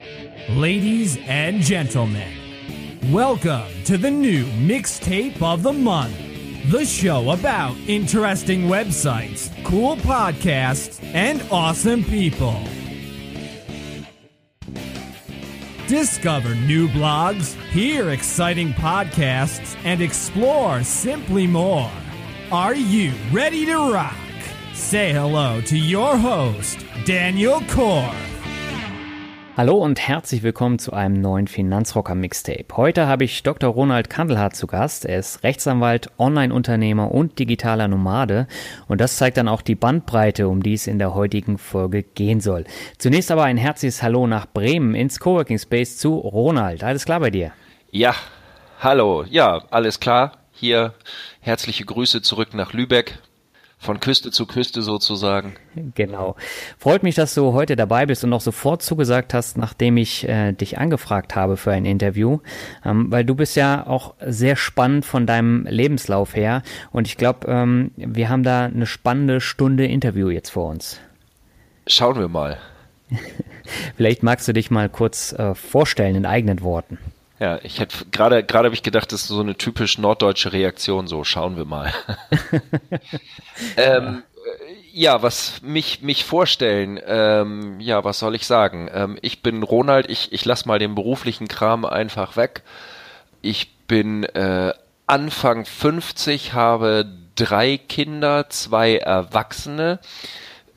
Ladies and gentlemen, welcome to the new mixtape of the month. The show about interesting websites, cool podcasts, and awesome people. Discover new blogs, hear exciting podcasts, and explore simply more. Are you ready to rock? Say hello to your host, Daniel Core. Hallo und herzlich willkommen zu einem neuen Finanzrocker Mixtape. Heute habe ich Dr. Ronald Kandelhardt zu Gast. Er ist Rechtsanwalt, Online-Unternehmer und digitaler Nomade. Und das zeigt dann auch die Bandbreite, um die es in der heutigen Folge gehen soll. Zunächst aber ein herzliches Hallo nach Bremen ins Coworking Space zu Ronald. Alles klar bei dir? Ja, hallo. Ja, alles klar. Hier herzliche Grüße zurück nach Lübeck von Küste zu Küste sozusagen. Genau. Freut mich, dass du heute dabei bist und auch sofort zugesagt hast, nachdem ich äh, dich angefragt habe für ein Interview, ähm, weil du bist ja auch sehr spannend von deinem Lebenslauf her und ich glaube, ähm, wir haben da eine spannende Stunde Interview jetzt vor uns. Schauen wir mal. Vielleicht magst du dich mal kurz äh, vorstellen in eigenen Worten. Ja, ich hätte gerade gerade habe ich gedacht, das ist so eine typisch norddeutsche Reaktion. So schauen wir mal. ähm, ja, was mich mich vorstellen. Ähm, ja, was soll ich sagen? Ähm, ich bin Ronald. Ich ich lass mal den beruflichen Kram einfach weg. Ich bin äh, Anfang 50, habe drei Kinder, zwei Erwachsene,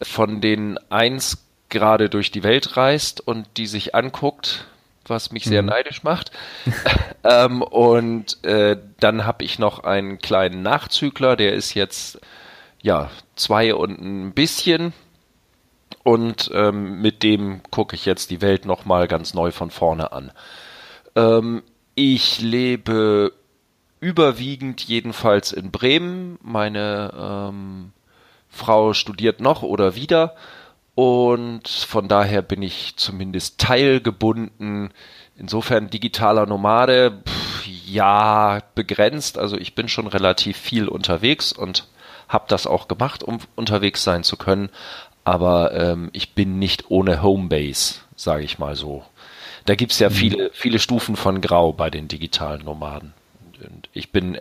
von denen eins gerade durch die Welt reist und die sich anguckt, was mich sehr mhm. neidisch macht. ähm, und äh, dann habe ich noch einen kleinen Nachzügler, der ist jetzt ja zwei und ein bisschen. Und ähm, mit dem gucke ich jetzt die Welt nochmal ganz neu von vorne an. Ähm, ich lebe überwiegend jedenfalls in Bremen. Meine ähm, Frau studiert noch oder wieder und von daher bin ich zumindest teilgebunden. Insofern digitaler Nomade, pff, ja, begrenzt. Also ich bin schon relativ viel unterwegs und habe das auch gemacht, um unterwegs sein zu können. Aber ähm, ich bin nicht ohne Homebase, sage ich mal so. Da gibt's ja mhm. viele, viele Stufen von Grau bei den digitalen Nomaden. Und ich bin,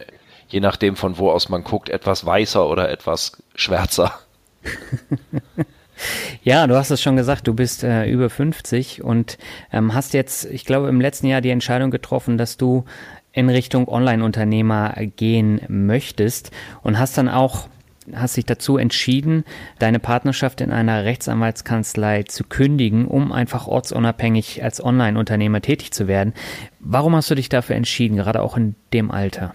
je nachdem von wo aus man guckt, etwas weißer oder etwas schwärzer. Ja, du hast es schon gesagt, du bist äh, über 50 und ähm, hast jetzt, ich glaube, im letzten Jahr die Entscheidung getroffen, dass du in Richtung Online-Unternehmer gehen möchtest und hast dann auch hast dich dazu entschieden, deine Partnerschaft in einer Rechtsanwaltskanzlei zu kündigen, um einfach ortsunabhängig als Online-Unternehmer tätig zu werden. Warum hast du dich dafür entschieden, gerade auch in dem Alter?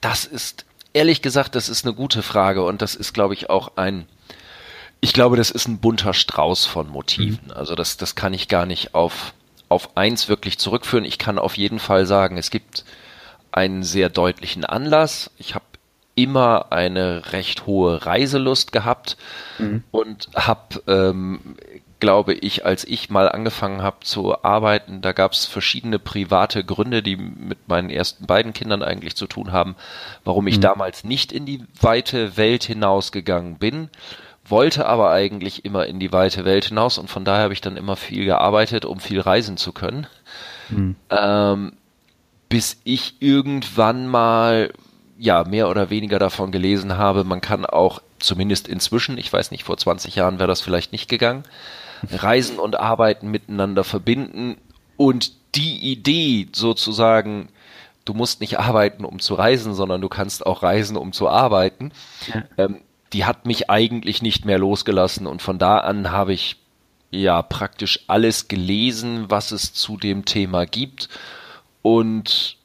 Das ist ehrlich gesagt, das ist eine gute Frage und das ist, glaube ich, auch ein, ich glaube, das ist ein bunter Strauß von Motiven. Mhm. Also das, das kann ich gar nicht auf, auf eins wirklich zurückführen. Ich kann auf jeden Fall sagen, es gibt einen sehr deutlichen Anlass. Ich habe immer eine recht hohe Reiselust gehabt mhm. und habe ähm, glaube ich, als ich mal angefangen habe zu arbeiten, da gab es verschiedene private Gründe, die mit meinen ersten beiden Kindern eigentlich zu tun haben, warum ich mhm. damals nicht in die weite Welt hinausgegangen bin, wollte aber eigentlich immer in die weite Welt hinaus und von daher habe ich dann immer viel gearbeitet, um viel reisen zu können. Mhm. Ähm, bis ich irgendwann mal ja mehr oder weniger davon gelesen habe, man kann auch zumindest inzwischen, ich weiß nicht, vor 20 Jahren wäre das vielleicht nicht gegangen, Reisen und Arbeiten miteinander verbinden und die Idee sozusagen, du musst nicht arbeiten, um zu reisen, sondern du kannst auch reisen, um zu arbeiten, ja. ähm, die hat mich eigentlich nicht mehr losgelassen und von da an habe ich ja praktisch alles gelesen, was es zu dem Thema gibt und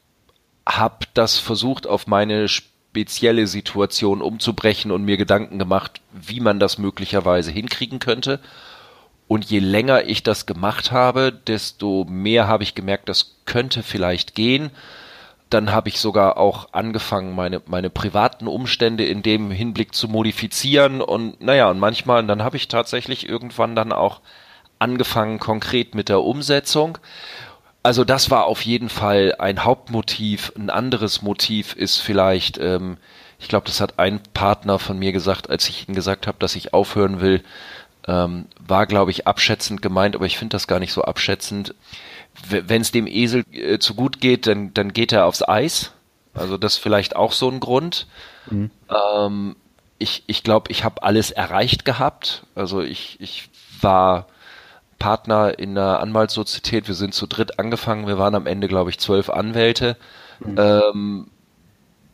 habe das versucht auf meine spezielle Situation umzubrechen und mir Gedanken gemacht, wie man das möglicherweise hinkriegen könnte. Und je länger ich das gemacht habe, desto mehr habe ich gemerkt, das könnte vielleicht gehen. Dann habe ich sogar auch angefangen, meine, meine privaten Umstände in dem Hinblick zu modifizieren. Und naja, und manchmal, dann habe ich tatsächlich irgendwann dann auch angefangen, konkret mit der Umsetzung. Also das war auf jeden Fall ein Hauptmotiv. Ein anderes Motiv ist vielleicht, ähm, ich glaube, das hat ein Partner von mir gesagt, als ich ihm gesagt habe, dass ich aufhören will, ähm, war, glaube ich, abschätzend gemeint, aber ich finde das gar nicht so abschätzend. Wenn es dem Esel äh, zu gut geht, dann, dann geht er aufs Eis. Also das ist vielleicht auch so ein Grund. Mhm. Ähm, ich ich glaube, ich habe alles erreicht gehabt. Also ich, ich war Partner in einer Anwaltssozietät. Wir sind zu dritt angefangen. Wir waren am Ende, glaube ich, zwölf Anwälte. Mhm. Ähm,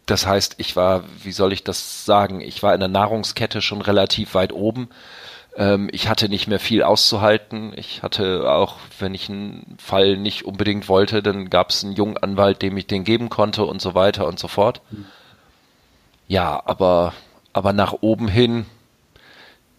das heißt, ich war, wie soll ich das sagen? Ich war in der Nahrungskette schon relativ weit oben. Ähm, ich hatte nicht mehr viel auszuhalten. Ich hatte auch, wenn ich einen Fall nicht unbedingt wollte, dann gab es einen jungen Anwalt, dem ich den geben konnte und so weiter und so fort. Mhm. Ja, aber, aber nach oben hin,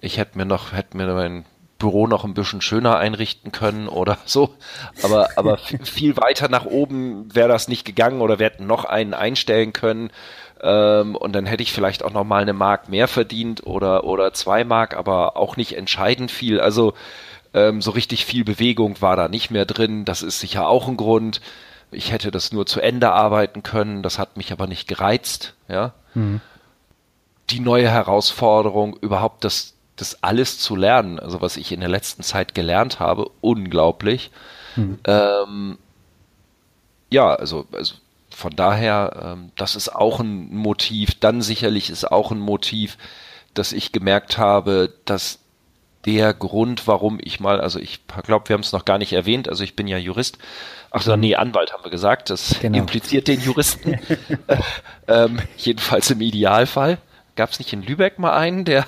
ich hätte mir noch, hätte mir mein Büro noch ein bisschen schöner einrichten können oder so. Aber, aber viel weiter nach oben wäre das nicht gegangen oder wir hätten noch einen einstellen können. Ähm, und dann hätte ich vielleicht auch noch mal eine Mark mehr verdient oder, oder zwei Mark, aber auch nicht entscheidend viel. Also ähm, so richtig viel Bewegung war da nicht mehr drin. Das ist sicher auch ein Grund. Ich hätte das nur zu Ende arbeiten können. Das hat mich aber nicht gereizt. Ja. Mhm. Die neue Herausforderung, überhaupt das, das alles zu lernen, also was ich in der letzten Zeit gelernt habe, unglaublich. Mhm. Ähm, ja, also, also von daher, ähm, das ist auch ein Motiv. Dann sicherlich ist auch ein Motiv, dass ich gemerkt habe, dass der Grund, warum ich mal, also ich glaube, wir haben es noch gar nicht erwähnt, also ich bin ja Jurist. Ach so, nee, Anwalt haben wir gesagt, das genau. impliziert den Juristen. ähm, jedenfalls im Idealfall. Gab es nicht in Lübeck mal einen, der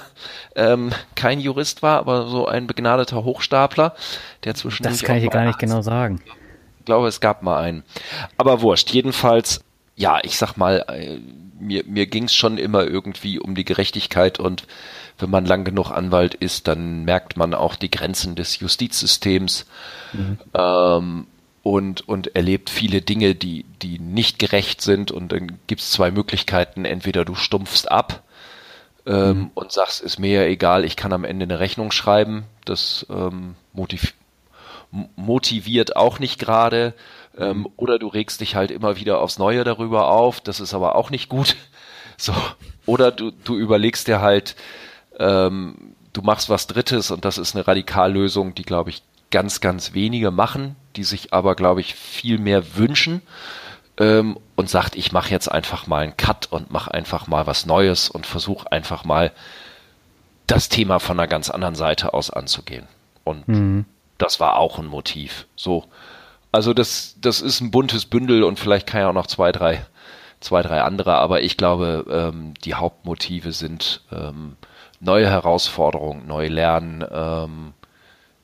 ähm, kein Jurist war, aber so ein begnadeter Hochstapler, der zwischen. Das kann ich dir gar nicht genau sagen. Glaube, es gab mal einen. Aber wurscht. Jedenfalls, ja, ich sag mal, äh, mir, mir ging es schon immer irgendwie um die Gerechtigkeit und wenn man lang genug Anwalt ist, dann merkt man auch die Grenzen des Justizsystems mhm. ähm, und, und erlebt viele Dinge, die, die nicht gerecht sind und dann gibt es zwei Möglichkeiten. Entweder du stumpfst ab ähm, mhm. und sagst, ist mir ja egal, ich kann am Ende eine Rechnung schreiben. Das ähm, motiv motiviert auch nicht gerade. Ähm, mhm. oder du regst dich halt immer wieder aufs Neue darüber auf. Das ist aber auch nicht gut. So. Oder du, du überlegst dir halt, ähm, du machst was Drittes und das ist eine Radikallösung, die, glaube ich, ganz, ganz wenige machen, die sich aber, glaube ich, viel mehr wünschen ähm, und sagt, ich mache jetzt einfach mal einen Cut und mache einfach mal was Neues und versuche einfach mal das Thema von einer ganz anderen Seite aus anzugehen. Und mhm. Das war auch ein Motiv. So. Also das, das ist ein buntes Bündel und vielleicht kann ja auch noch zwei, drei, zwei, drei andere, aber ich glaube, ähm, die Hauptmotive sind ähm, neue Herausforderungen, neu lernen, ähm,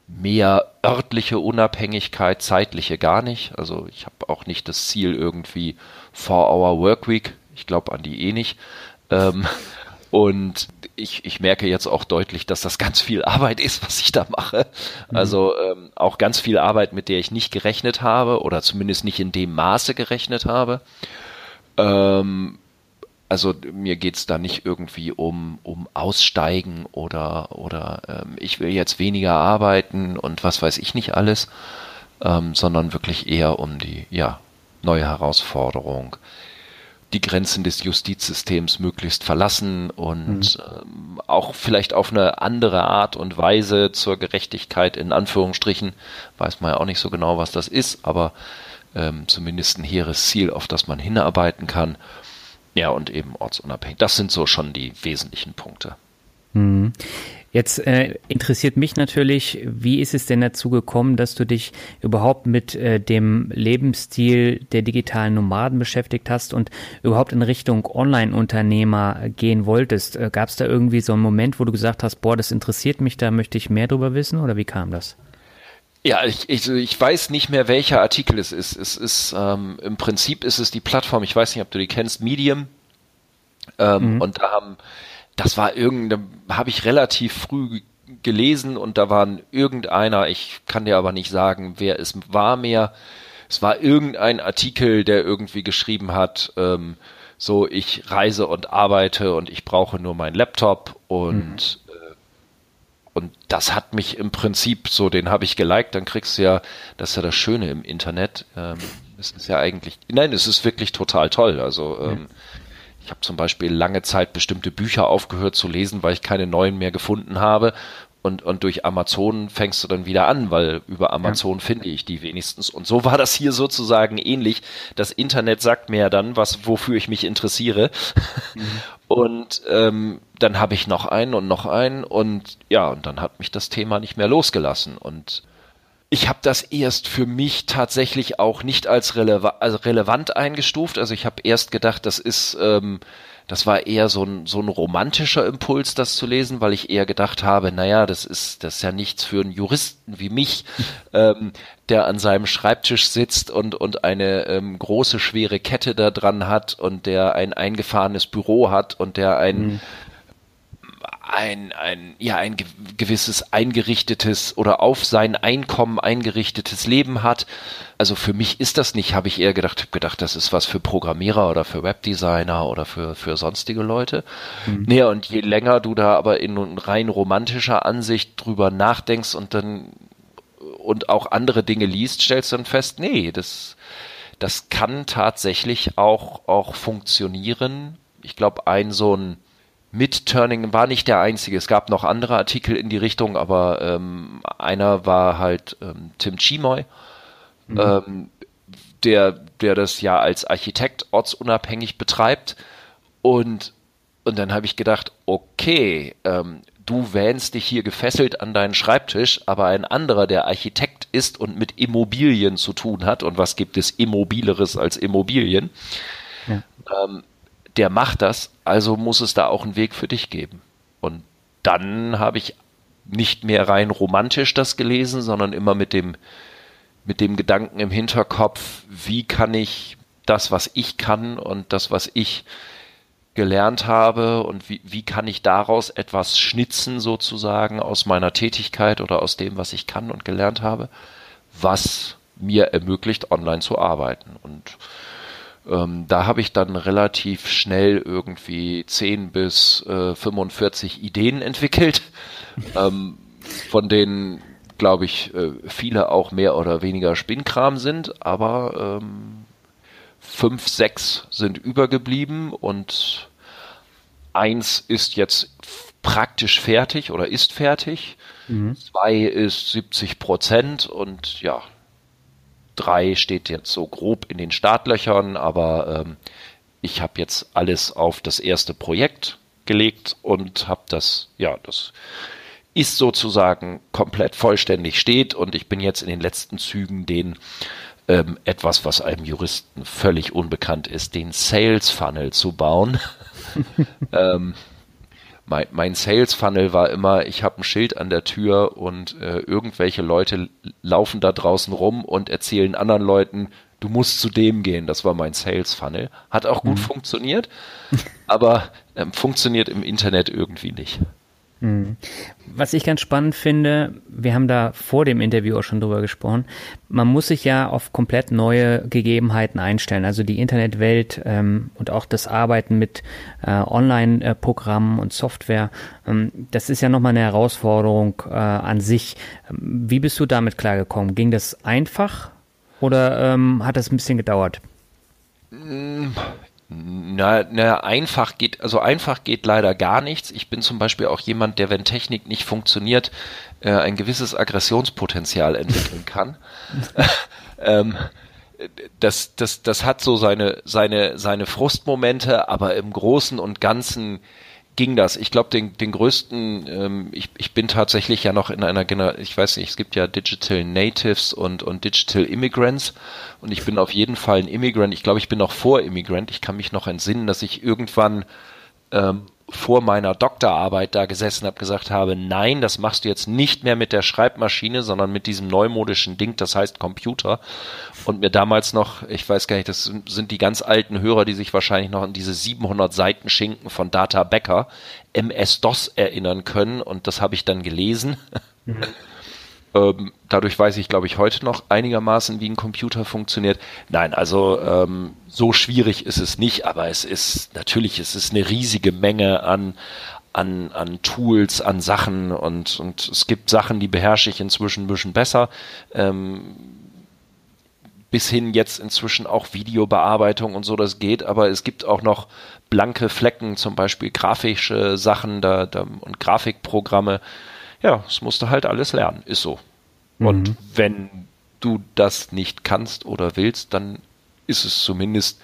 mehr örtliche Unabhängigkeit, zeitliche gar nicht. Also ich habe auch nicht das Ziel irgendwie Four-Hour Workweek. Ich glaube an die eh nicht. Ähm, und ich, ich merke jetzt auch deutlich, dass das ganz viel Arbeit ist, was ich da mache. Mhm. Also ähm, auch ganz viel Arbeit, mit der ich nicht gerechnet habe oder zumindest nicht in dem Maße gerechnet habe. Ähm, also mir geht's da nicht irgendwie um, um Aussteigen oder, oder ähm, ich will jetzt weniger arbeiten und was weiß ich nicht alles, ähm, sondern wirklich eher um die ja, neue Herausforderung, die Grenzen des Justizsystems möglichst verlassen und mhm. ähm, auch vielleicht auf eine andere Art und Weise zur Gerechtigkeit in Anführungsstrichen, weiß man ja auch nicht so genau, was das ist, aber ähm, zumindest ein hehres Ziel, auf das man hinarbeiten kann ja, und eben ortsunabhängig. Das sind so schon die wesentlichen Punkte. Mhm. Jetzt äh, interessiert mich natürlich, wie ist es denn dazu gekommen, dass du dich überhaupt mit äh, dem Lebensstil der digitalen Nomaden beschäftigt hast und überhaupt in Richtung Online-Unternehmer gehen wolltest? Äh, Gab es da irgendwie so einen Moment, wo du gesagt hast, boah, das interessiert mich, da möchte ich mehr drüber wissen oder wie kam das? Ja, ich, ich, ich weiß nicht mehr, welcher Artikel es ist. Es ist ähm, im Prinzip ist es die Plattform, ich weiß nicht, ob du die kennst, Medium. Ähm, mhm. Und da haben, das war irgendeine, habe ich relativ früh gelesen und da waren irgendeiner, ich kann dir aber nicht sagen, wer es war mehr. Es war irgendein Artikel, der irgendwie geschrieben hat, ähm, so ich reise und arbeite und ich brauche nur meinen Laptop und mhm. äh, und das hat mich im Prinzip so, den habe ich geliked, dann kriegst du ja, das ist ja das Schöne im Internet. Ähm, es ist ja eigentlich, nein, es ist wirklich total toll. Also ähm, ich habe zum Beispiel lange Zeit bestimmte Bücher aufgehört zu lesen, weil ich keine neuen mehr gefunden habe. Und, und durch Amazon fängst du dann wieder an, weil über Amazon ja. finde ich die wenigstens. Und so war das hier sozusagen ähnlich. Das Internet sagt mir dann, was, wofür ich mich interessiere. Mhm. Und ähm, dann habe ich noch einen und noch einen und ja, und dann hat mich das Thema nicht mehr losgelassen. Und ich habe das erst für mich tatsächlich auch nicht als releva also relevant eingestuft. Also ich habe erst gedacht, das ist, ähm, das war eher so ein, so ein romantischer Impuls, das zu lesen, weil ich eher gedacht habe, naja, das ist, das ist ja nichts für einen Juristen wie mich, ähm, der an seinem Schreibtisch sitzt und, und eine ähm, große, schwere Kette da dran hat und der ein eingefahrenes Büro hat und der ein mhm ein, ein, ja, ein gewisses eingerichtetes oder auf sein Einkommen eingerichtetes Leben hat. Also für mich ist das nicht, habe ich eher gedacht, habe gedacht, das ist was für Programmierer oder für Webdesigner oder für, für sonstige Leute. Mhm. Nee, und je länger du da aber in rein romantischer Ansicht drüber nachdenkst und dann und auch andere Dinge liest, stellst du dann fest, nee, das, das kann tatsächlich auch, auch funktionieren. Ich glaube, ein so ein mit Turning war nicht der einzige. Es gab noch andere Artikel in die Richtung, aber ähm, einer war halt ähm, Tim Chimoy, mhm. ähm, der, der das ja als Architekt ortsunabhängig betreibt. Und, und dann habe ich gedacht, okay, ähm, du wähnst dich hier gefesselt an deinen Schreibtisch, aber ein anderer, der Architekt ist und mit Immobilien zu tun hat, und was gibt es Immobileres als Immobilien, ja. Der macht das, also muss es da auch einen Weg für dich geben. Und dann habe ich nicht mehr rein romantisch das gelesen, sondern immer mit dem, mit dem Gedanken im Hinterkopf, wie kann ich das, was ich kann und das, was ich gelernt habe und wie, wie kann ich daraus etwas schnitzen sozusagen aus meiner Tätigkeit oder aus dem, was ich kann und gelernt habe, was mir ermöglicht, online zu arbeiten. Und ähm, da habe ich dann relativ schnell irgendwie 10 bis äh, 45 Ideen entwickelt, ähm, von denen, glaube ich, äh, viele auch mehr oder weniger Spinnkram sind, aber ähm, fünf, sechs sind übergeblieben und eins ist jetzt praktisch fertig oder ist fertig. Mhm. Zwei ist 70 Prozent und ja, 3 steht jetzt so grob in den Startlöchern, aber ähm, ich habe jetzt alles auf das erste Projekt gelegt und habe das, ja, das ist sozusagen komplett vollständig steht und ich bin jetzt in den letzten Zügen den ähm, etwas, was einem Juristen völlig unbekannt ist, den Sales Funnel zu bauen. ähm, mein, mein Sales Funnel war immer, ich habe ein Schild an der Tür und äh, irgendwelche Leute laufen da draußen rum und erzählen anderen Leuten, du musst zu dem gehen. Das war mein Sales Funnel. Hat auch gut mhm. funktioniert, aber ähm, funktioniert im Internet irgendwie nicht. Mhm. Was ich ganz spannend finde, wir haben da vor dem Interview auch schon drüber gesprochen, man muss sich ja auf komplett neue Gegebenheiten einstellen. Also die Internetwelt ähm, und auch das Arbeiten mit äh, Online-Programmen und Software, ähm, das ist ja nochmal eine Herausforderung äh, an sich. Wie bist du damit klargekommen? Ging das einfach oder ähm, hat das ein bisschen gedauert? Na, na, einfach geht, also einfach geht leider gar nichts. Ich bin zum Beispiel auch jemand, der, wenn Technik nicht funktioniert, äh, ein gewisses Aggressionspotenzial entwickeln kann. ähm, das, das, das hat so seine, seine, seine Frustmomente, aber im Großen und Ganzen ging das. Ich glaube, den, den größten, ähm, ich, ich bin tatsächlich ja noch in einer Generation, ich weiß nicht, es gibt ja Digital Natives und, und Digital Immigrants und ich bin auf jeden Fall ein Immigrant. Ich glaube, ich bin noch vor Immigrant. Ich kann mich noch entsinnen, dass ich irgendwann ähm, vor meiner Doktorarbeit da gesessen habe, gesagt habe, nein, das machst du jetzt nicht mehr mit der Schreibmaschine, sondern mit diesem neumodischen Ding, das heißt Computer. Und mir damals noch, ich weiß gar nicht, das sind die ganz alten Hörer, die sich wahrscheinlich noch an diese 700 Seiten Schinken von Data Becker, MS-DOS erinnern können. Und das habe ich dann gelesen. Mhm. Ähm, dadurch weiß ich, glaube ich, heute noch einigermaßen, wie ein Computer funktioniert. Nein, also ähm, so schwierig ist es nicht, aber es ist natürlich, es ist eine riesige Menge an, an, an Tools, an Sachen und, und es gibt Sachen, die beherrsche ich inzwischen ein bisschen besser. Ähm, bis hin jetzt inzwischen auch Videobearbeitung und so, das geht, aber es gibt auch noch blanke Flecken, zum Beispiel grafische Sachen da, da und Grafikprogramme, ja, es musste halt alles lernen, ist so. Mhm. Und wenn du das nicht kannst oder willst, dann ist es zumindest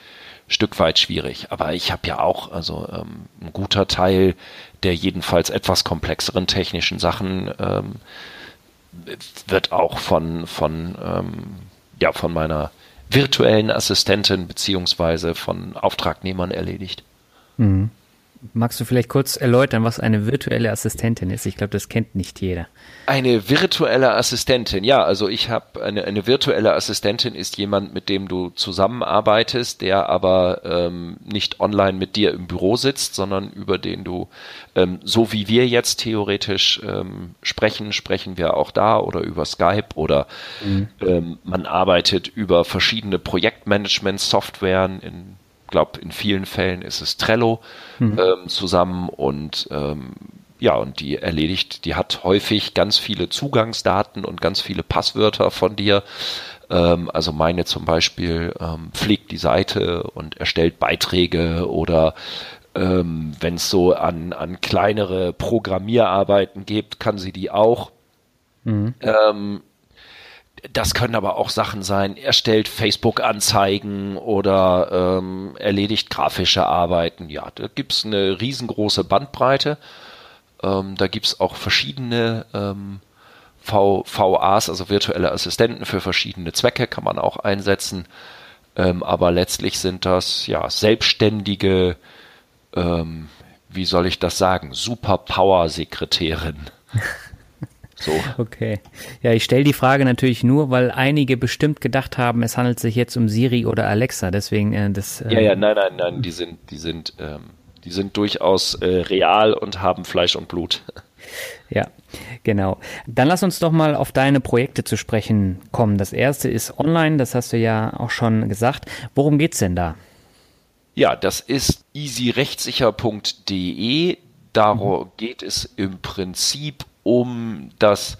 ein Stück weit schwierig. Aber ich habe ja auch, also ähm, ein guter Teil der jedenfalls etwas komplexeren technischen Sachen ähm, wird auch von, von, ähm, ja, von meiner virtuellen Assistentin beziehungsweise von Auftragnehmern erledigt. Mhm. Magst du vielleicht kurz erläutern, was eine virtuelle Assistentin ist? Ich glaube, das kennt nicht jeder. Eine virtuelle Assistentin, ja, also ich habe eine, eine virtuelle Assistentin ist jemand, mit dem du zusammenarbeitest, der aber ähm, nicht online mit dir im Büro sitzt, sondern über den du, ähm, so wie wir jetzt theoretisch ähm, sprechen, sprechen wir auch da oder über Skype oder mhm. ähm, man arbeitet über verschiedene Projektmanagement-Softwaren in glaube, in vielen Fällen ist es Trello mhm. ähm, zusammen und ähm, ja, und die erledigt, die hat häufig ganz viele Zugangsdaten und ganz viele Passwörter von dir. Ähm, also meine zum Beispiel ähm, pflegt die Seite und erstellt Beiträge oder ähm, wenn es so an, an kleinere Programmierarbeiten gibt, kann sie die auch. Mhm. Ähm, das können aber auch Sachen sein, erstellt Facebook-Anzeigen oder ähm, erledigt grafische Arbeiten. Ja, da gibt's eine riesengroße Bandbreite. Ähm, da gibt's auch verschiedene ähm, VAs, also virtuelle Assistenten für verschiedene Zwecke, kann man auch einsetzen. Ähm, aber letztlich sind das ja selbstständige, ähm, wie soll ich das sagen, Superpower-Sekretärin. So. Okay. Ja, ich stelle die Frage natürlich nur, weil einige bestimmt gedacht haben, es handelt sich jetzt um Siri oder Alexa. Deswegen äh, das. Äh, ja, ja, nein, nein, nein. Die sind, die sind, ähm, die sind durchaus äh, real und haben Fleisch und Blut. Ja, genau. Dann lass uns doch mal auf deine Projekte zu sprechen kommen. Das erste ist online, das hast du ja auch schon gesagt. Worum geht's denn da? Ja, das ist easyrechtssicher.de. Darum mhm. geht es im Prinzip um das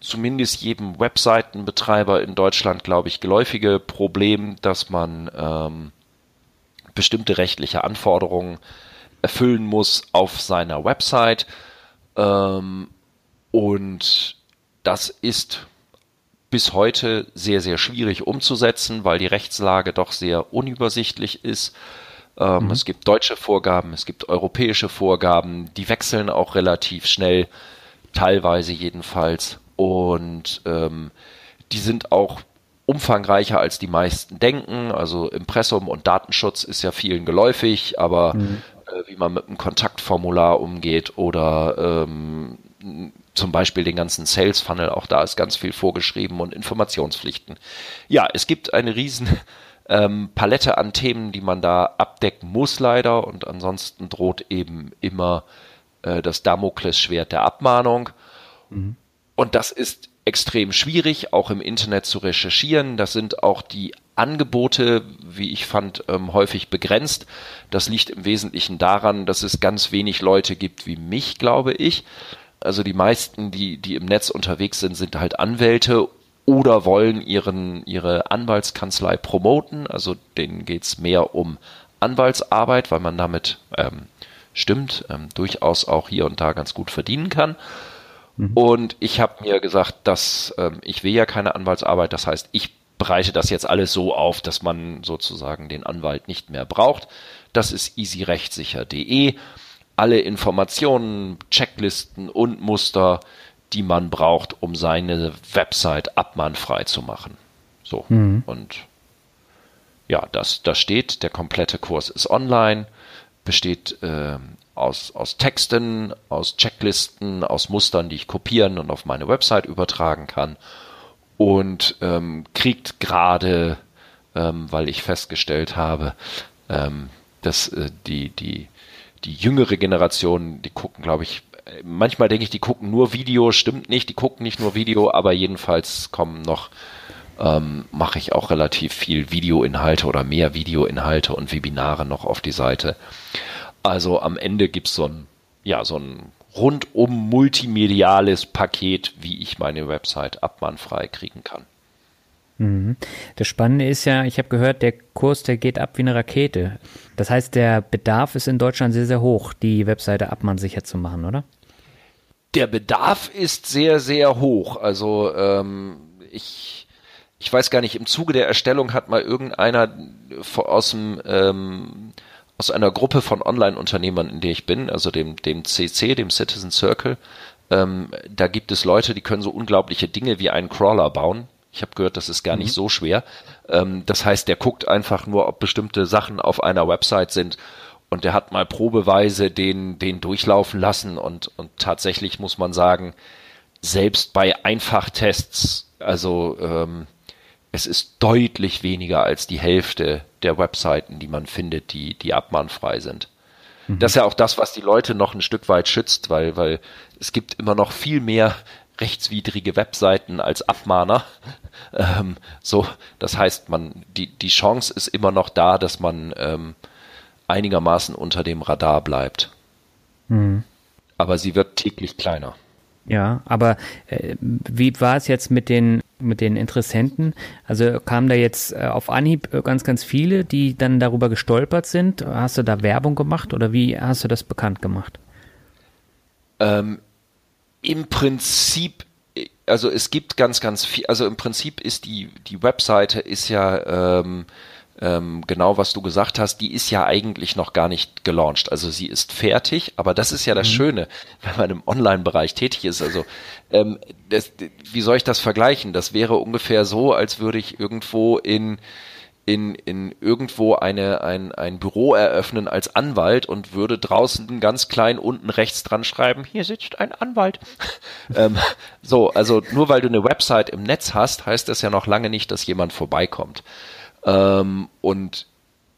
zumindest jedem Webseitenbetreiber in Deutschland, glaube ich, geläufige Problem, dass man ähm, bestimmte rechtliche Anforderungen erfüllen muss auf seiner Website. Ähm, und das ist bis heute sehr, sehr schwierig umzusetzen, weil die Rechtslage doch sehr unübersichtlich ist. Ähm, mhm. Es gibt deutsche Vorgaben, es gibt europäische Vorgaben, die wechseln auch relativ schnell teilweise jedenfalls. Und ähm, die sind auch umfangreicher als die meisten denken. Also Impressum und Datenschutz ist ja vielen geläufig, aber mhm. äh, wie man mit einem Kontaktformular umgeht oder ähm, zum Beispiel den ganzen Sales Funnel, auch da ist ganz viel vorgeschrieben und Informationspflichten. Ja, es gibt eine riesen ähm, Palette an Themen, die man da abdecken muss leider und ansonsten droht eben immer äh, das Damoklesschwert der Abmahnung. Mhm. Und das ist extrem schwierig, auch im Internet zu recherchieren. Das sind auch die Angebote, wie ich fand, ähm, häufig begrenzt. Das liegt im Wesentlichen daran, dass es ganz wenig Leute gibt wie mich, glaube ich. Also die meisten, die, die im Netz unterwegs sind, sind halt Anwälte oder wollen ihren, ihre Anwaltskanzlei promoten. Also denen geht's mehr um Anwaltsarbeit, weil man damit ähm, stimmt, ähm, durchaus auch hier und da ganz gut verdienen kann. Mhm. Und ich habe mir gesagt, dass ähm, ich will ja keine Anwaltsarbeit, das heißt, ich bereite das jetzt alles so auf, dass man sozusagen den Anwalt nicht mehr braucht. Das ist easyrechtssicher.de. Alle Informationen, Checklisten und Muster, die man braucht, um seine Website abmahnfrei zu machen. So. Mhm. Und ja, das, das steht. Der komplette Kurs ist online besteht äh, aus, aus Texten, aus Checklisten, aus Mustern, die ich kopieren und auf meine Website übertragen kann. Und ähm, kriegt gerade, ähm, weil ich festgestellt habe, ähm, dass äh, die, die, die jüngere Generation, die gucken, glaube ich, manchmal denke ich, die gucken nur Video, stimmt nicht, die gucken nicht nur Video, aber jedenfalls kommen noch, ähm, mache ich auch relativ viel Videoinhalte oder mehr Videoinhalte und Webinare noch auf die Seite. Also am Ende gibt's so ein, ja, so ein rundum multimediales Paket, wie ich meine Website abmannfrei kriegen kann. Mhm. Das Spannende ist ja, ich habe gehört, der Kurs, der geht ab wie eine Rakete. Das heißt, der Bedarf ist in Deutschland sehr, sehr hoch, die Webseite abmannsicher zu machen, oder? Der Bedarf ist sehr, sehr hoch. Also ähm, ich, ich weiß gar nicht, im Zuge der Erstellung hat mal irgendeiner aus dem ähm, aus einer Gruppe von Online-Unternehmern, in der ich bin, also dem, dem CC, dem Citizen Circle, ähm, da gibt es Leute, die können so unglaubliche Dinge wie einen Crawler bauen. Ich habe gehört, das ist gar nicht mhm. so schwer. Ähm, das heißt, der guckt einfach nur, ob bestimmte Sachen auf einer Website sind und der hat mal probeweise den, den durchlaufen lassen und, und tatsächlich muss man sagen, selbst bei Einfachtests, also ähm, es ist deutlich weniger als die Hälfte der Webseiten, die man findet, die, die abmahnfrei sind. Mhm. Das ist ja auch das, was die Leute noch ein Stück weit schützt, weil, weil es gibt immer noch viel mehr rechtswidrige Webseiten als Abmahner. Ähm, so, das heißt, man, die, die Chance ist immer noch da, dass man ähm, einigermaßen unter dem Radar bleibt. Mhm. Aber sie wird täglich kleiner. Ja, aber äh, wie war es jetzt mit den mit den Interessenten? Also kamen da jetzt äh, auf Anhieb äh, ganz, ganz viele, die dann darüber gestolpert sind? Hast du da Werbung gemacht oder wie hast du das bekannt gemacht? Ähm, Im Prinzip, also es gibt ganz, ganz viel, also im Prinzip ist die, die Webseite ist ja ähm, ähm, genau was du gesagt hast, die ist ja eigentlich noch gar nicht gelauncht. Also sie ist fertig, aber das ist ja das mhm. Schöne, wenn man im Online-Bereich tätig ist. Also ähm, das, wie soll ich das vergleichen? Das wäre ungefähr so, als würde ich irgendwo in in, in irgendwo eine, ein, ein Büro eröffnen als Anwalt und würde draußen ganz klein unten rechts dran schreiben, hier sitzt ein Anwalt. ähm, so, also nur weil du eine Website im Netz hast, heißt das ja noch lange nicht, dass jemand vorbeikommt. Ähm, und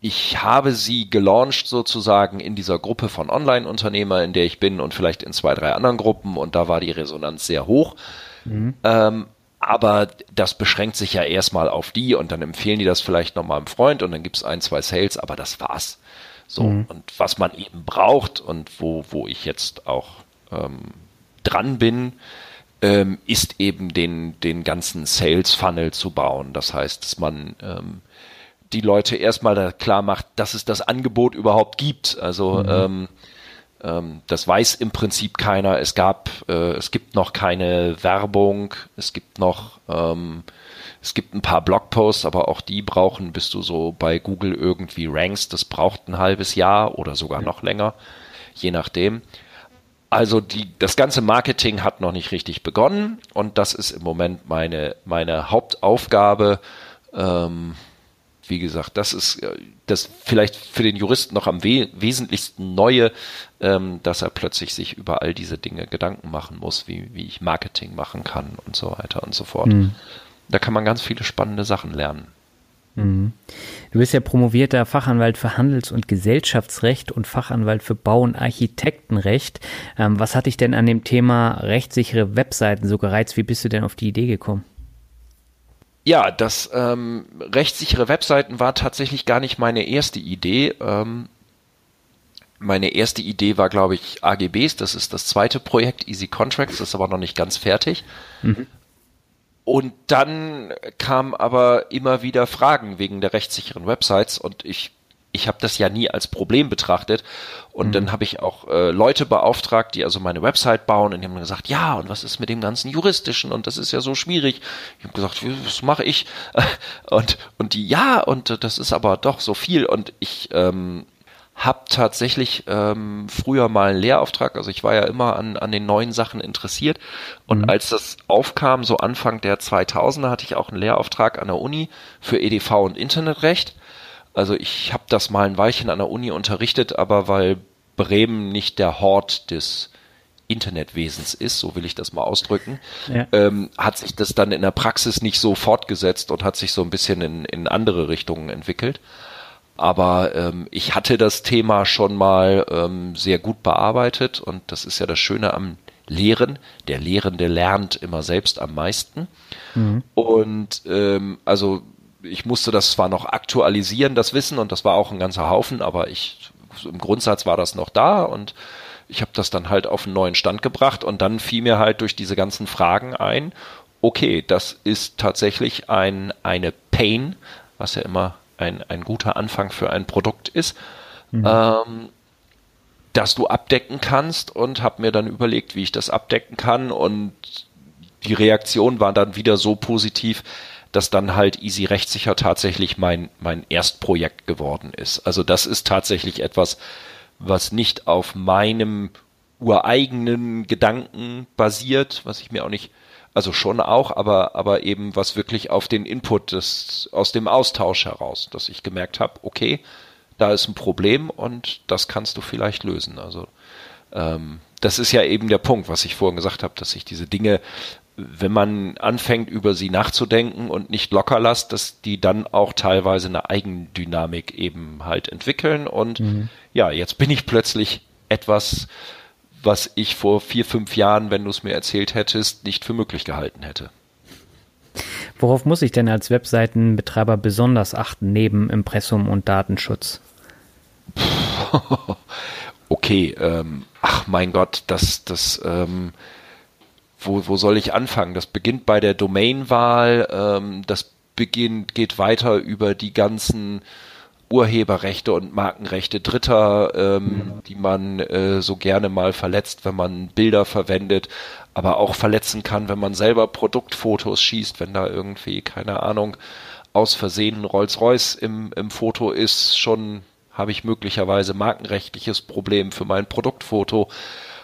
ich habe sie gelauncht sozusagen in dieser Gruppe von Online-Unternehmer, in der ich bin und vielleicht in zwei, drei anderen Gruppen und da war die Resonanz sehr hoch. Mhm. Ähm, aber das beschränkt sich ja erstmal auf die und dann empfehlen die das vielleicht nochmal einem Freund und dann gibt es ein, zwei Sales, aber das war's. So, mhm. und was man eben braucht und wo, wo ich jetzt auch ähm, dran bin, ähm, ist eben den, den ganzen Sales Funnel zu bauen. Das heißt, dass man ähm, die Leute erstmal klar macht, dass es das Angebot überhaupt gibt. Also mhm. ähm, ähm, das weiß im Prinzip keiner. Es gab, äh, es gibt noch keine Werbung, es gibt noch, ähm, es gibt ein paar Blogposts, aber auch die brauchen, bis du so bei Google irgendwie rankst, das braucht ein halbes Jahr oder sogar noch länger, je nachdem. Also die, das ganze Marketing hat noch nicht richtig begonnen und das ist im Moment meine, meine Hauptaufgabe. Ähm, wie gesagt, das ist äh, das vielleicht für den Juristen noch am we wesentlichsten Neue, ähm, dass er plötzlich sich über all diese Dinge Gedanken machen muss, wie, wie ich Marketing machen kann und so weiter und so fort. Mhm. Da kann man ganz viele spannende Sachen lernen. Mhm. Du bist ja promovierter Fachanwalt für Handels- und Gesellschaftsrecht und Fachanwalt für Bau- und Architektenrecht. Ähm, was hat dich denn an dem Thema rechtssichere Webseiten so gereizt? Wie bist du denn auf die Idee gekommen? Ja, das ähm, rechtssichere Webseiten war tatsächlich gar nicht meine erste Idee. Ähm, meine erste Idee war, glaube ich, AGBs. Das ist das zweite Projekt, Easy Contracts. Das ist aber noch nicht ganz fertig. Mhm. Und dann kamen aber immer wieder Fragen wegen der rechtssicheren Websites und ich ich habe das ja nie als Problem betrachtet. Und mhm. dann habe ich auch äh, Leute beauftragt, die also meine Website bauen und die haben gesagt, ja, und was ist mit dem ganzen Juristischen? Und das ist ja so schwierig. Ich habe gesagt, was mache ich? Und, und die, ja, und das ist aber doch so viel. Und ich ähm, habe tatsächlich ähm, früher mal einen Lehrauftrag, also ich war ja immer an, an den neuen Sachen interessiert und mhm. als das aufkam, so Anfang der 2000er, hatte ich auch einen Lehrauftrag an der Uni für EDV und Internetrecht also ich habe das mal ein Weilchen an der Uni unterrichtet, aber weil Bremen nicht der Hort des Internetwesens ist, so will ich das mal ausdrücken, Ja. ähm, hat sich das dann in der Praxis nicht so fortgesetzt und hat sich so ein bisschen in, in andere Richtungen entwickelt. Aber ähm, ich hatte das Thema schon mal ähm, sehr gut bearbeitet und das ist ja das Schöne am Lehren. Der Lehrende lernt immer selbst am meisten. Und ähm, also ich musste das zwar noch aktualisieren, das Wissen, und das war auch ein ganzer Haufen, aber ich im Grundsatz war das noch da und ich habe das dann halt auf einen neuen Stand gebracht und dann fiel mir halt durch diese ganzen Fragen ein, okay, das ist tatsächlich ein, eine Pain, was ja immer ein, ein guter Anfang für ein Produkt ist, ähm, dass du abdecken kannst und habe mir dann überlegt, wie ich das abdecken kann und die Reaktion war dann wieder so positiv, dass dann halt Easy Rechtssicher tatsächlich mein, mein Erstprojekt geworden ist. Also das ist tatsächlich etwas, was nicht auf meinem ureigenen Gedanken basiert, was ich mir auch nicht, also schon auch, aber, aber eben was wirklich auf den Input des, aus dem Austausch heraus, dass ich gemerkt habe, okay, da ist ein Problem und das kannst du vielleicht lösen. Also ähm, das ist ja eben der Punkt, was ich vorhin gesagt habe, dass sich diese Dinge, wenn man anfängt, über sie nachzudenken und nicht locker lässt, dass die dann auch teilweise eine Eigendynamik eben halt entwickeln. Und ja, jetzt bin ich plötzlich etwas, was ich vor vier, fünf Jahren, wenn du es mir erzählt hättest, nicht für möglich gehalten hätte. Worauf muss ich denn als Webseitenbetreiber besonders achten, neben Impressum und Datenschutz? okay, ähm, ach mein Gott, das, das, ähm, wo, wo soll ich anfangen? Das beginnt bei der Domainwahl, ähm, das beginnt, geht weiter über die ganzen Urheberrechte und Markenrechte Dritter, ähm, die man äh, so gerne mal verletzt, wenn man Bilder verwendet, aber auch verletzen kann, wenn man selber Produktfotos schießt, wenn da irgendwie, keine Ahnung, aus Versehen ein Rolls-Royce im, im Foto ist, schon habe ich möglicherweise markenrechtliches Problem für mein Produktfoto.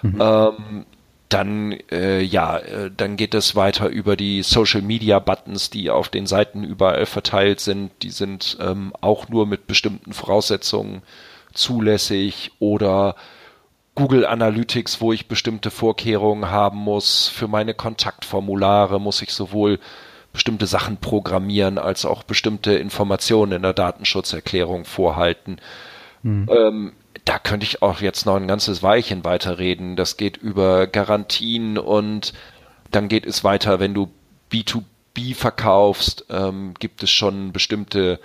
Ähm, dann äh, ja, äh, dann geht es weiter über die Social Media Buttons, die auf den Seiten überall verteilt sind. Die sind ähm, auch nur mit bestimmten Voraussetzungen zulässig oder Google Analytics, wo ich bestimmte Vorkehrungen haben muss. Für meine Kontaktformulare muss ich sowohl bestimmte Sachen programmieren als auch bestimmte Informationen in der Datenschutzerklärung vorhalten. Ähm, da könnte ich auch jetzt noch ein ganzes Weilchen weiterreden. Das geht über Garantien und dann geht es weiter, wenn du B2B verkaufst, ähm, gibt es schon bestimmte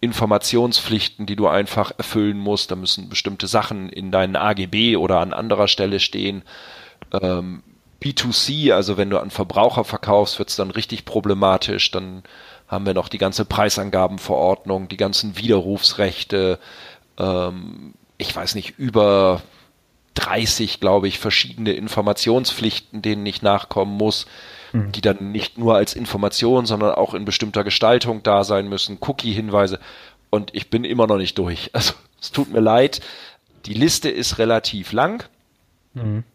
Informationspflichten, die du einfach erfüllen musst. Da müssen bestimmte Sachen in deinen AGB oder an anderer Stelle stehen. Ähm, B2C, also wenn du an Verbraucher verkaufst, wird es dann richtig problematisch. Dann haben wir noch die ganze Preisangabenverordnung, die ganzen Widerrufsrechte, ähm, ich weiß nicht, über 30, glaube ich, verschiedene Informationspflichten, denen ich nachkommen muss, die dann nicht nur als Information, sondern auch in bestimmter Gestaltung da sein müssen, Cookie-Hinweise. Und ich bin immer noch nicht durch. Also es tut mir leid. Die Liste ist relativ lang.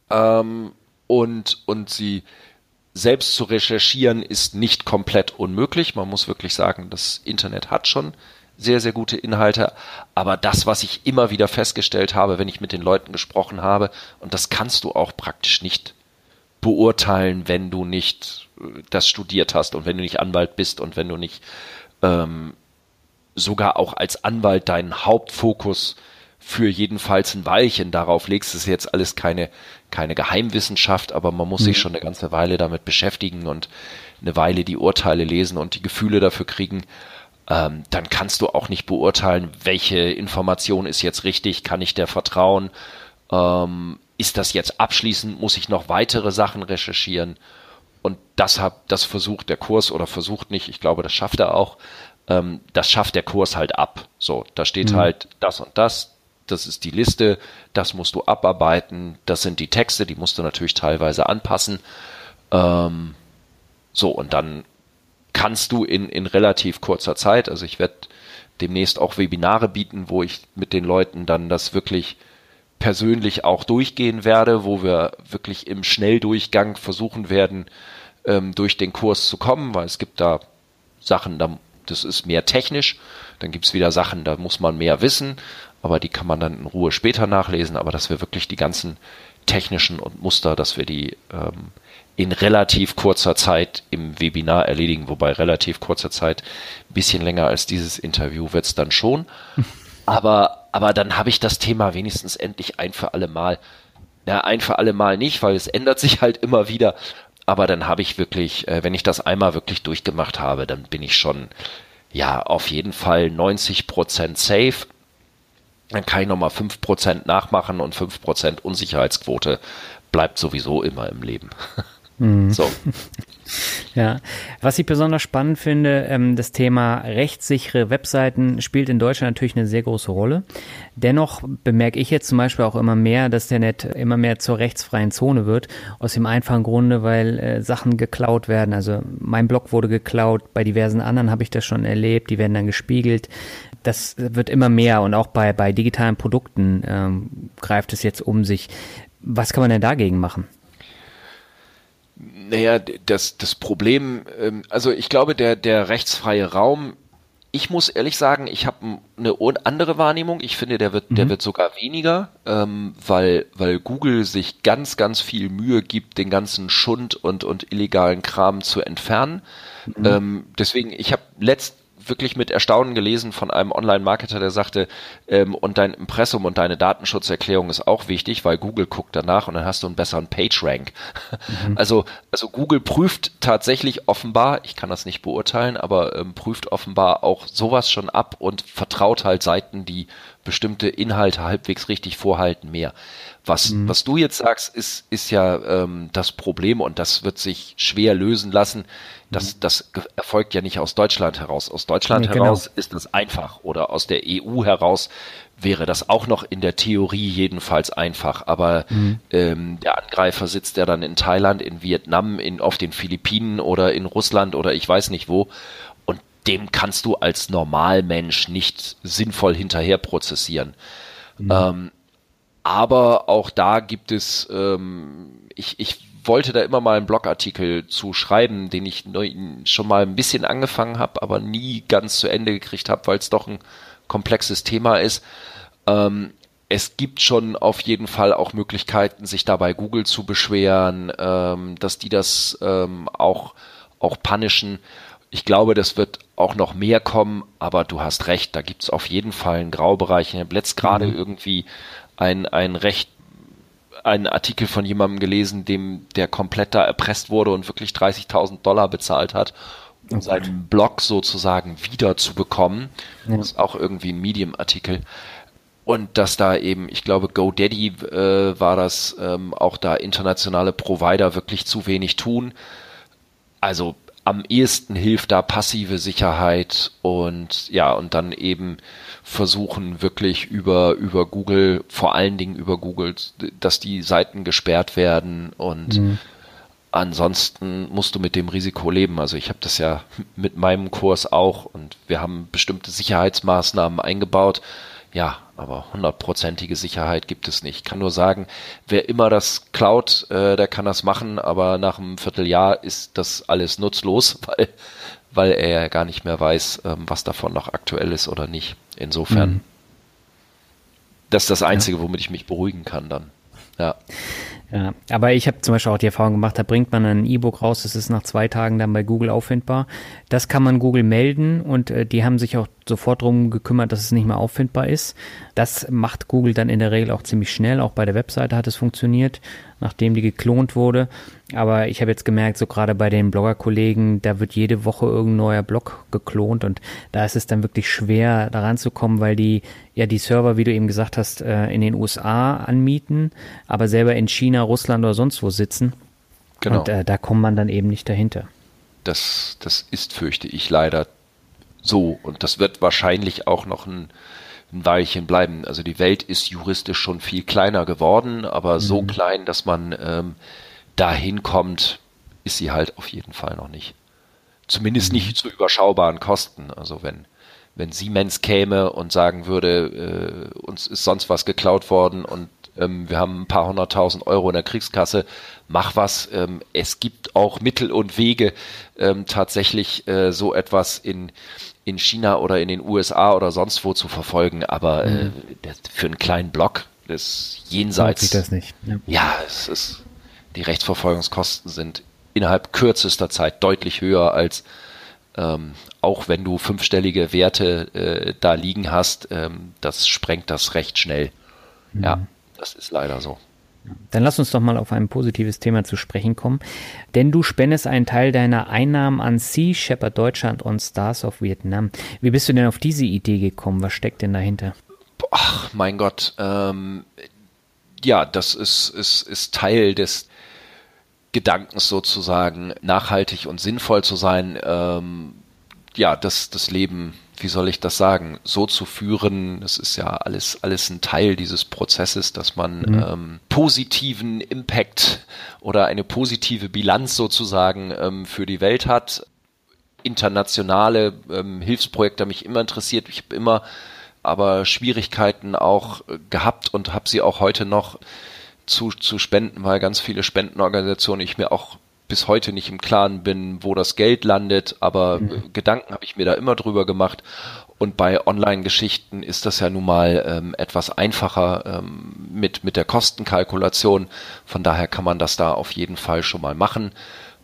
Ähm, und, und sie selbst zu recherchieren ist nicht komplett unmöglich. Man muss wirklich sagen, das Internet hat schon sehr, sehr gute Inhalte. Aber das, was ich immer wieder festgestellt habe, wenn ich mit den Leuten gesprochen habe, und das kannst du auch praktisch nicht beurteilen, wenn du nicht äh, das studiert hast und wenn du nicht Anwalt bist und wenn du nicht ähm, sogar auch als Anwalt deinen Hauptfokus für jedenfalls ein Weilchen darauf legst. Das ist jetzt alles keine, keine Geheimwissenschaft, aber man muss sich schon eine ganze Weile damit beschäftigen und eine Weile die Urteile lesen und die Gefühle dafür kriegen. Ähm, dann kannst du auch nicht beurteilen, welche Information ist jetzt richtig, kann ich der vertrauen, ähm, ist das jetzt abschließend, muss ich noch weitere Sachen recherchieren? Und das hat, das versucht der Kurs oder versucht nicht, ich glaube, das schafft er auch, ähm, das schafft der Kurs halt ab. So, da steht halt das und das, das ist die Liste, das musst du abarbeiten, das sind die Texte, die musst du natürlich teilweise anpassen. Ähm, so, und dann kannst du in, in relativ kurzer Zeit, also ich werde demnächst auch Webinare bieten, wo ich mit den Leuten dann das wirklich persönlich auch durchgehen werde, wo wir wirklich im Schnelldurchgang versuchen werden, ähm, durch den Kurs zu kommen, weil es gibt da Sachen, da, das ist mehr technisch, dann gibt's wieder Sachen, da muss man mehr wissen. aber die kann man dann in Ruhe später nachlesen, aber dass wir wirklich die ganzen technischen und Muster, dass wir die ähm, in relativ kurzer Zeit im Webinar erledigen, wobei relativ kurzer Zeit, ein bisschen länger als dieses Interview wird es dann schon. Aber, aber dann habe ich das Thema wenigstens endlich ein für alle Mal. Ja, ein für alle Mal nicht, weil es ändert sich halt immer wieder. Aber dann habe ich wirklich, äh, wenn ich das einmal wirklich durchgemacht habe, dann bin ich schon, ja, auf jeden Fall 90 Prozent safe. Dann kann ich nochmal 5 Prozent nachmachen und 5 Prozent Unsicherheitsquote bleibt sowieso immer im Leben. Mhm. So. Ja, was ich besonders spannend finde, ähm, das Thema rechtssichere Webseiten spielt in Deutschland natürlich eine sehr große Rolle. Dennoch bemerke ich jetzt zum Beispiel auch immer mehr, dass der Net immer mehr zur rechtsfreien Zone wird. Aus dem einfachen Grunde, weil äh, Sachen geklaut werden. Also mein Blog wurde geklaut, bei diversen anderen habe ich das schon erlebt, die werden dann gespiegelt. Das wird immer mehr und auch bei, bei digitalen Produkten ähm, greift es jetzt um sich. Was kann man denn dagegen machen? Naja, das, das Problem, ähm, also ich glaube, der, der rechtsfreie Raum, ich muss ehrlich sagen, ich habe eine andere Wahrnehmung. Ich finde, der wird, mhm. der wird sogar weniger, ähm, weil, weil Google sich ganz, ganz viel Mühe gibt, den ganzen Schund und, und illegalen Kram zu entfernen. Mhm. Ähm, deswegen, ich habe letzt, wirklich mit Erstaunen gelesen von einem Online-Marketer, der sagte, ähm, und dein Impressum und deine Datenschutzerklärung ist auch wichtig, weil Google guckt danach und dann hast du einen besseren PageRank. Mhm. Also, also Google prüft tatsächlich offenbar, ich kann das nicht beurteilen, aber ähm, prüft offenbar auch sowas schon ab und vertraut halt Seiten, die bestimmte Inhalte halbwegs richtig vorhalten, mehr. Was, mhm. was du jetzt sagst, ist, ist ja ähm, das Problem und das wird sich schwer lösen lassen. Das, das erfolgt ja nicht aus Deutschland heraus. Aus Deutschland nee, heraus genau. ist das einfach oder aus der EU heraus wäre das auch noch in der Theorie jedenfalls einfach. Aber mhm. ähm, der Angreifer sitzt ja dann in Thailand, in Vietnam, in, auf den Philippinen oder in Russland oder ich weiß nicht wo. Und dem kannst du als Normalmensch nicht sinnvoll hinterher prozessieren. Mhm. Ähm, aber auch da gibt es, ähm, ich, ich wollte da immer mal einen Blogartikel zu schreiben, den ich schon mal ein bisschen angefangen habe, aber nie ganz zu Ende gekriegt habe, weil es doch ein komplexes Thema ist. Ähm, es gibt schon auf jeden Fall auch Möglichkeiten, sich da bei Google zu beschweren, ähm, dass die das ähm, auch, auch punishen. Ich glaube, das wird auch noch mehr kommen, aber du hast recht, da gibt es auf jeden Fall einen Graubereich. Ich habe letzt gerade mhm. irgendwie ein, ein recht einen Artikel von jemandem gelesen, dem der komplett da erpresst wurde und wirklich 30.000 Dollar bezahlt hat, um oh seinen Blog sozusagen wieder zu bekommen. Ja. Das ist auch irgendwie ein Medium-Artikel. Und dass da eben, ich glaube, GoDaddy äh, war das, ähm, auch da internationale Provider wirklich zu wenig tun. Also am ehesten hilft da passive Sicherheit und ja, und dann eben versuchen wirklich über, über Google, vor allen Dingen über Google, dass die Seiten gesperrt werden und mhm. ansonsten musst du mit dem Risiko leben. Also ich habe das ja mit meinem Kurs auch und wir haben bestimmte Sicherheitsmaßnahmen eingebaut. Ja, aber hundertprozentige Sicherheit gibt es nicht. Ich kann nur sagen, wer immer das klaut, äh, der kann das machen, aber nach einem Vierteljahr ist das alles nutzlos, weil, weil er ja gar nicht mehr weiß, ähm, was davon noch aktuell ist oder nicht. Insofern, mhm. das ist das Einzige, womit ich mich beruhigen kann dann. Ja. Ja, aber ich habe zum Beispiel auch die Erfahrung gemacht, da bringt man ein E-Book raus, das ist nach zwei Tagen dann bei Google auffindbar. Das kann man Google melden und äh, die haben sich auch sofort darum gekümmert, dass es nicht mehr auffindbar ist. Das macht Google dann in der Regel auch ziemlich schnell. Auch bei der Webseite hat es funktioniert, nachdem die geklont wurde. Aber ich habe jetzt gemerkt, so gerade bei den Blogger-Kollegen, da wird jede Woche irgendein neuer Blog geklont und da ist es dann wirklich schwer, daran zu kommen, weil die ja die Server, wie du eben gesagt hast, äh, in den USA anmieten, aber selber in China, Russland oder sonst wo sitzen. Genau. Und äh, da kommt man dann eben nicht dahinter. Das, das ist, fürchte ich, leider so. Und das wird wahrscheinlich auch noch ein, ein Weilchen bleiben. Also die Welt ist juristisch schon viel kleiner geworden, aber mhm. so klein, dass man ähm, dahin kommt, ist sie halt auf jeden Fall noch nicht. Zumindest mhm. nicht zu überschaubaren Kosten. Also wenn, wenn Siemens käme und sagen würde, äh, uns ist sonst was geklaut worden und ähm, wir haben ein paar hunderttausend Euro in der Kriegskasse, mach was. Ähm, es gibt auch Mittel und Wege, ähm, tatsächlich äh, so etwas in, in China oder in den USA oder sonst wo zu verfolgen, aber äh, mhm. für einen kleinen Block des jenseits. Sieht das nicht. Ja. ja, es ist, die Rechtsverfolgungskosten sind innerhalb kürzester Zeit deutlich höher als ähm, auch wenn du fünfstellige Werte äh, da liegen hast, ähm, das sprengt das recht schnell. Mhm. Ja, das ist leider so. Dann lass uns doch mal auf ein positives Thema zu sprechen kommen. Denn du spendest einen Teil deiner Einnahmen an Sea Shepherd Deutschland und Stars of Vietnam. Wie bist du denn auf diese Idee gekommen? Was steckt denn dahinter? Ach, mein Gott. Ähm, ja, das ist, ist, ist Teil des Gedankens sozusagen, nachhaltig und sinnvoll zu sein. Ähm, ja, das, das Leben wie soll ich das sagen, so zu führen, das ist ja alles, alles ein Teil dieses Prozesses, dass man mhm. ähm, positiven Impact oder eine positive Bilanz sozusagen ähm, für die Welt hat. Internationale ähm, Hilfsprojekte haben mich immer interessiert. Ich habe immer aber Schwierigkeiten auch äh, gehabt und habe sie auch heute noch zu, zu spenden, weil ganz viele Spendenorganisationen ich mir auch bis heute nicht im Klaren bin, wo das Geld landet, aber mhm. Gedanken habe ich mir da immer drüber gemacht. Und bei Online-Geschichten ist das ja nun mal ähm, etwas einfacher ähm, mit, mit der Kostenkalkulation. Von daher kann man das da auf jeden Fall schon mal machen.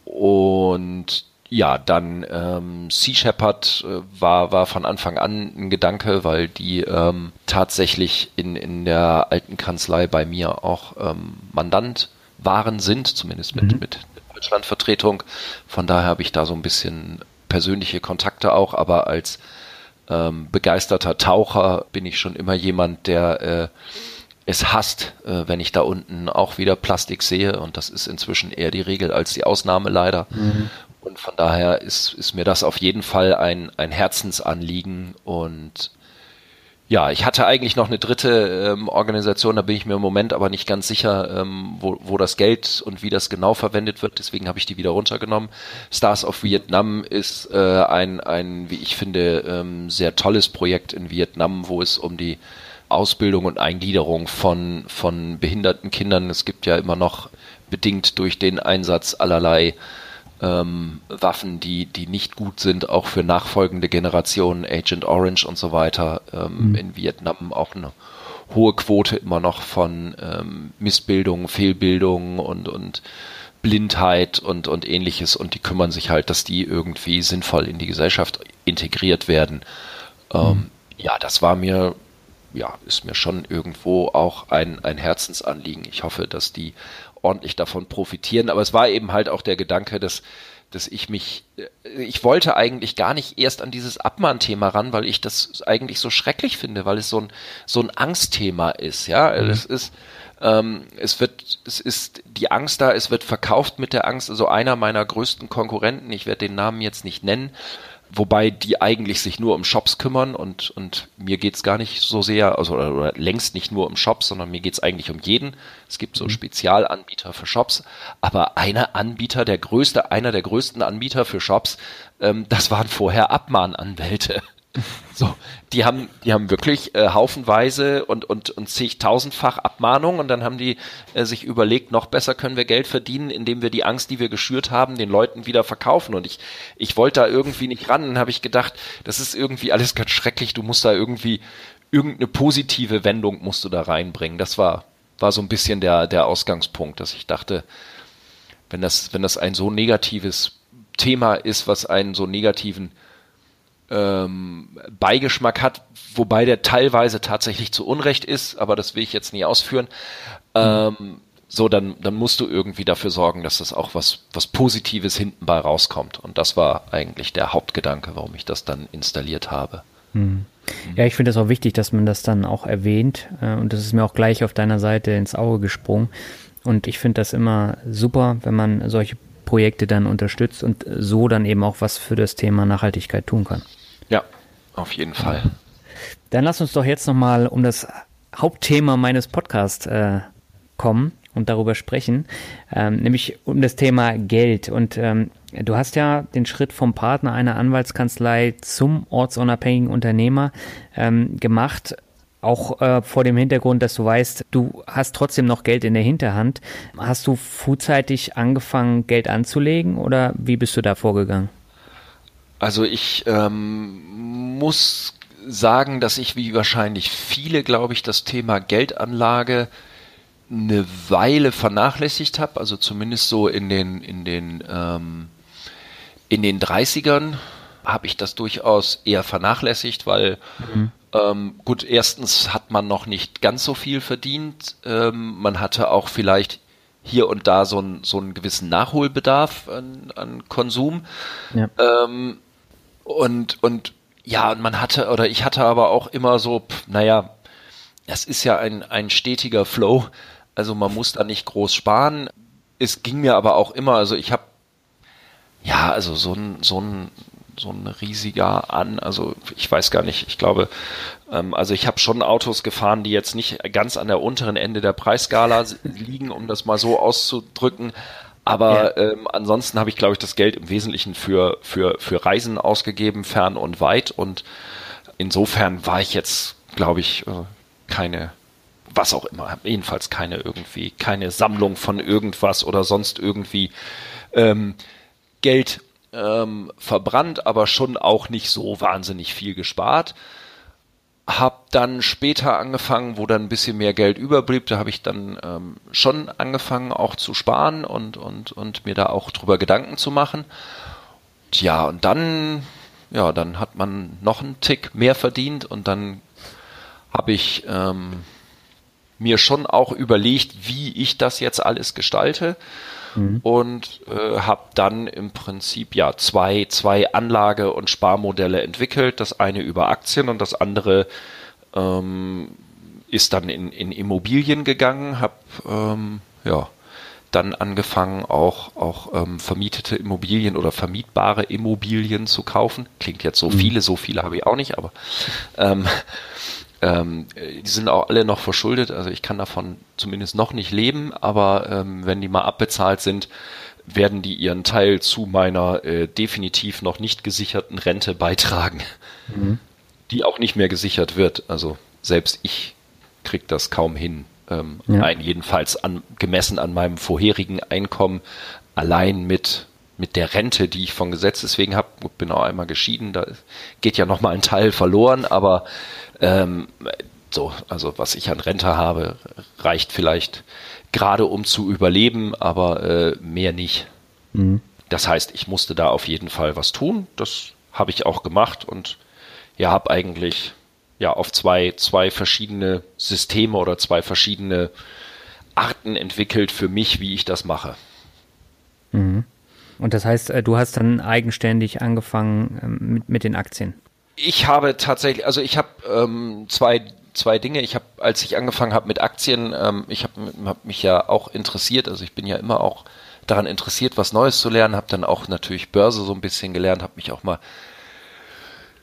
Und ja, dann ähm, Sea Shepherd äh, war, war von Anfang an ein Gedanke, weil die ähm, tatsächlich in, in der alten Kanzlei bei mir auch ähm, Mandant waren, sind, zumindest mit, mhm. mit Deutschlandvertretung. Von daher habe ich da so ein bisschen persönliche Kontakte auch, aber als ähm, begeisterter Taucher bin ich schon immer jemand, der äh, es hasst, äh, wenn ich da unten auch wieder Plastik sehe und das ist inzwischen eher die Regel als die Ausnahme leider. Mhm. Und von daher ist, ist mir das auf jeden Fall ein, ein Herzensanliegen und ja, ich hatte eigentlich noch eine dritte ähm, Organisation, da bin ich mir im Moment aber nicht ganz sicher, ähm, wo, wo das Geld und wie das genau verwendet wird. Deswegen habe ich die wieder runtergenommen. Stars of Vietnam ist äh, ein, ein, wie ich finde, ähm, sehr tolles Projekt in Vietnam, wo es um die Ausbildung und Eingliederung von, von behinderten Kindern, es gibt ja immer noch bedingt durch den Einsatz allerlei ähm, Waffen, die, die nicht gut sind, auch für nachfolgende Generationen, Agent Orange und so weiter, ähm, mhm. in Vietnam auch eine hohe Quote immer noch von ähm, Missbildungen, Fehlbildungen und, und Blindheit und, und ähnliches und die kümmern sich halt, dass die irgendwie sinnvoll in die Gesellschaft integriert werden. Ähm, mhm. Ja, das war mir, ja, ist mir schon irgendwo auch ein, ein Herzensanliegen. Ich hoffe, dass die ordentlich davon profitieren. Aber es war eben halt auch der Gedanke, dass dass ich mich, äh, ich wollte eigentlich gar nicht erst an dieses Abmahnthema ran, weil ich das eigentlich so schrecklich finde, weil es so ein so ein Angstthema ist, ja. Mhm. Es ist, ähm, es wird, es ist die Angst da, es wird verkauft mit der Angst. Also einer meiner größten Konkurrenten, ich werde den Namen jetzt nicht nennen, wobei die eigentlich sich nur um Shops kümmern und, und mir geht's gar nicht so sehr, also oder, oder längst nicht nur um Shops, sondern mir geht's eigentlich um jeden. Es gibt so mhm. Spezialanbieter für Shops, aber einer Anbieter, der größte, einer der größten Anbieter für Shops, ähm, das waren vorher Abmahnanwälte. So, die haben, die haben wirklich äh, haufenweise und, und, und zigtausendfach Abmahnungen und dann haben die äh, sich überlegt, noch besser können wir Geld verdienen, indem wir die Angst, die wir geschürt haben, den Leuten wieder verkaufen. Und ich, ich wollte da irgendwie nicht ran, dann habe ich gedacht, das ist irgendwie alles ganz schrecklich, du musst da irgendwie, irgendeine positive Wendung musst du da reinbringen. Das war, war so ein bisschen der, der Ausgangspunkt, dass ich dachte, wenn das, wenn das ein so negatives Thema ist, was einen so negativen ähm, Beigeschmack hat, wobei der teilweise tatsächlich zu Unrecht ist, aber das will ich jetzt nie ausführen. Ähm, so, dann, dann musst du irgendwie dafür sorgen, dass das auch was, was Positives hinten bei rauskommt. Und das war eigentlich der Hauptgedanke, warum ich das dann installiert habe. Hm. Ja, ich finde es auch wichtig, dass man das dann auch erwähnt. Äh, und das ist mir auch gleich auf deiner Seite ins Auge gesprungen. Und ich finde das immer super, wenn man solche Projekte dann unterstützt und so dann eben auch was für das Thema Nachhaltigkeit tun kann. Auf jeden Fall. Dann lass uns doch jetzt nochmal um das Hauptthema meines Podcasts äh, kommen und darüber sprechen, ähm, nämlich um das Thema Geld. Und ähm, du hast ja den Schritt vom Partner einer Anwaltskanzlei zum ortsunabhängigen Unternehmer ähm, gemacht. auch äh, vor dem Hintergrund, dass du weißt, du hast trotzdem noch Geld in der Hinterhand. Hast du frühzeitig angefangen, Geld anzulegen oder wie bist du da vorgegangen? Also ich ähm, muss sagen, dass ich wie wahrscheinlich viele, glaube ich, das Thema Geldanlage eine Weile vernachlässigt habe, also zumindest so in den, in den, ähm, in den 30ern habe ich das durchaus eher vernachlässigt, weil mhm. ähm, gut, erstens hat man noch nicht ganz so viel verdient, ähm, man hatte auch vielleicht hier und da so, ein, so einen gewissen Nachholbedarf an, an Konsum. Ja. Ähm, und, und ja, man hatte, oder ich hatte aber auch immer so, pff, naja, es ist ja ein, ein stetiger Flow. Also man muss da nicht groß sparen. Es ging mir aber auch immer, also ich habe ja, also so ein, so ein, so ein riesiger an, also ich weiß gar nicht, ich glaube, ähm, also ich habe schon Autos gefahren, die jetzt nicht ganz an der unteren Ende der Preisskala liegen, um das mal so auszudrücken. Aber ja. ähm, ansonsten habe ich, glaube ich, das Geld im Wesentlichen für, für, für Reisen ausgegeben, fern und weit. Und insofern war ich jetzt, glaube ich, äh, keine was auch immer, jedenfalls keine irgendwie, keine Sammlung von irgendwas oder sonst irgendwie ähm, Geld ähm, verbrannt, aber schon auch nicht so wahnsinnig viel gespart. Hab dann später angefangen, wo dann ein bisschen mehr Geld überblieb, da habe ich dann ähm, schon angefangen auch zu sparen und, und, und mir da auch drüber Gedanken zu machen. Tja, und dann, ja, dann hat man noch einen Tick mehr verdient und dann habe ich ähm, mir schon auch überlegt, wie ich das jetzt alles gestalte. Mhm. Und äh, habe dann im Prinzip ja zwei, zwei Anlage- und Sparmodelle entwickelt. Das eine über Aktien und das andere ähm, ist dann in, in Immobilien gegangen. Habe ähm, ja dann angefangen, auch, auch ähm, vermietete Immobilien oder vermietbare Immobilien zu kaufen. Klingt jetzt so mhm. viele, so viele habe ich auch nicht, aber ähm, ähm, die sind auch alle noch verschuldet, also ich kann davon zumindest noch nicht leben, aber ähm, wenn die mal abbezahlt sind, werden die ihren Teil zu meiner äh, definitiv noch nicht gesicherten Rente beitragen, mhm. die auch nicht mehr gesichert wird. Also selbst ich krieg das kaum hin. Ähm, ja. Ein, jedenfalls an, gemessen an meinem vorherigen Einkommen, allein mit mit der Rente, die ich von Gesetz deswegen habe, bin auch einmal geschieden, da geht ja noch mal ein Teil verloren, aber ähm, so, also was ich an Rente habe, reicht vielleicht gerade um zu überleben, aber äh, mehr nicht. Mhm. Das heißt, ich musste da auf jeden Fall was tun. Das habe ich auch gemacht und ja, habe eigentlich ja auf zwei, zwei verschiedene Systeme oder zwei verschiedene Arten entwickelt für mich, wie ich das mache. Mhm. Und das heißt, äh, du hast dann eigenständig angefangen ähm, mit, mit den Aktien? Ich habe tatsächlich, also ich habe ähm, zwei zwei Dinge. Ich habe, als ich angefangen habe mit Aktien, ähm, ich habe hab mich ja auch interessiert, also ich bin ja immer auch daran interessiert, was Neues zu lernen, habe dann auch natürlich Börse so ein bisschen gelernt, habe mich auch mal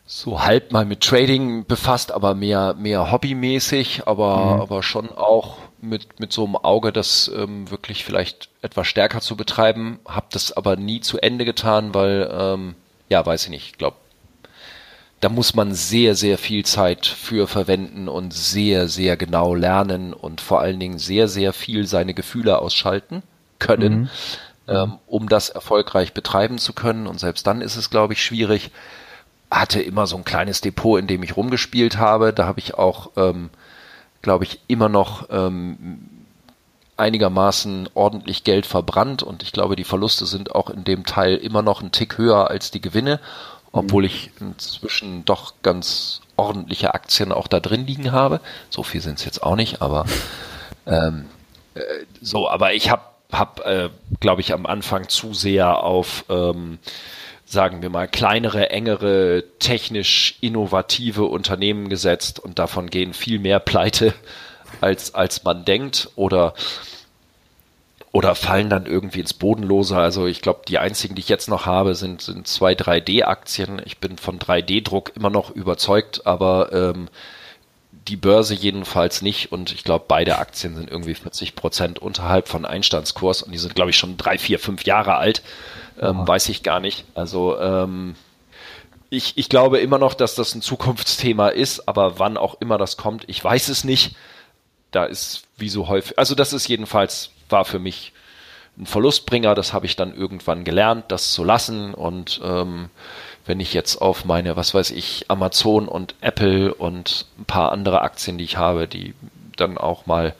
so halb mal mit Trading befasst, aber mehr mehr hobbymäßig, aber mhm. aber schon auch mit mit so einem Auge, das ähm, wirklich vielleicht etwas stärker zu betreiben. Habe das aber nie zu Ende getan, weil ähm, ja, weiß ich nicht, ich glaube da muss man sehr, sehr viel Zeit für verwenden und sehr, sehr genau lernen und vor allen Dingen sehr, sehr viel seine Gefühle ausschalten können, mhm. ähm, um das erfolgreich betreiben zu können. Und selbst dann ist es, glaube ich, schwierig. Hatte immer so ein kleines Depot, in dem ich rumgespielt habe. Da habe ich auch, ähm, glaube ich, immer noch ähm, einigermaßen ordentlich Geld verbrannt und ich glaube, die Verluste sind auch in dem Teil immer noch ein Tick höher als die Gewinne obwohl ich inzwischen doch ganz ordentliche Aktien auch da drin liegen habe. So viel sind es jetzt auch nicht, aber ähm, äh, so, aber ich habe, hab, äh, glaube ich, am Anfang zu sehr auf, ähm, sagen wir mal, kleinere, engere, technisch innovative Unternehmen gesetzt und davon gehen viel mehr pleite, als, als man denkt oder oder fallen dann irgendwie ins Bodenlose. Also ich glaube, die einzigen, die ich jetzt noch habe, sind, sind zwei 3D-Aktien. Ich bin von 3D-Druck immer noch überzeugt, aber ähm, die Börse jedenfalls nicht. Und ich glaube, beide Aktien sind irgendwie 40 Prozent unterhalb von Einstandskurs und die sind, glaube ich, schon drei, vier, fünf Jahre alt. Ähm, Weiß ich gar nicht. Also ähm, ich, ich glaube immer noch, dass das ein Zukunftsthema ist, aber wann auch immer das kommt, ich weiß es nicht. Da ist wie so häufig, also das ist jedenfalls, war für mich ein Verlustbringer, das habe ich dann irgendwann gelernt, das zu lassen und ähm, wenn ich jetzt auf meine, was weiß ich, Amazon und Apple und ein paar andere Aktien, die ich habe, die dann auch mal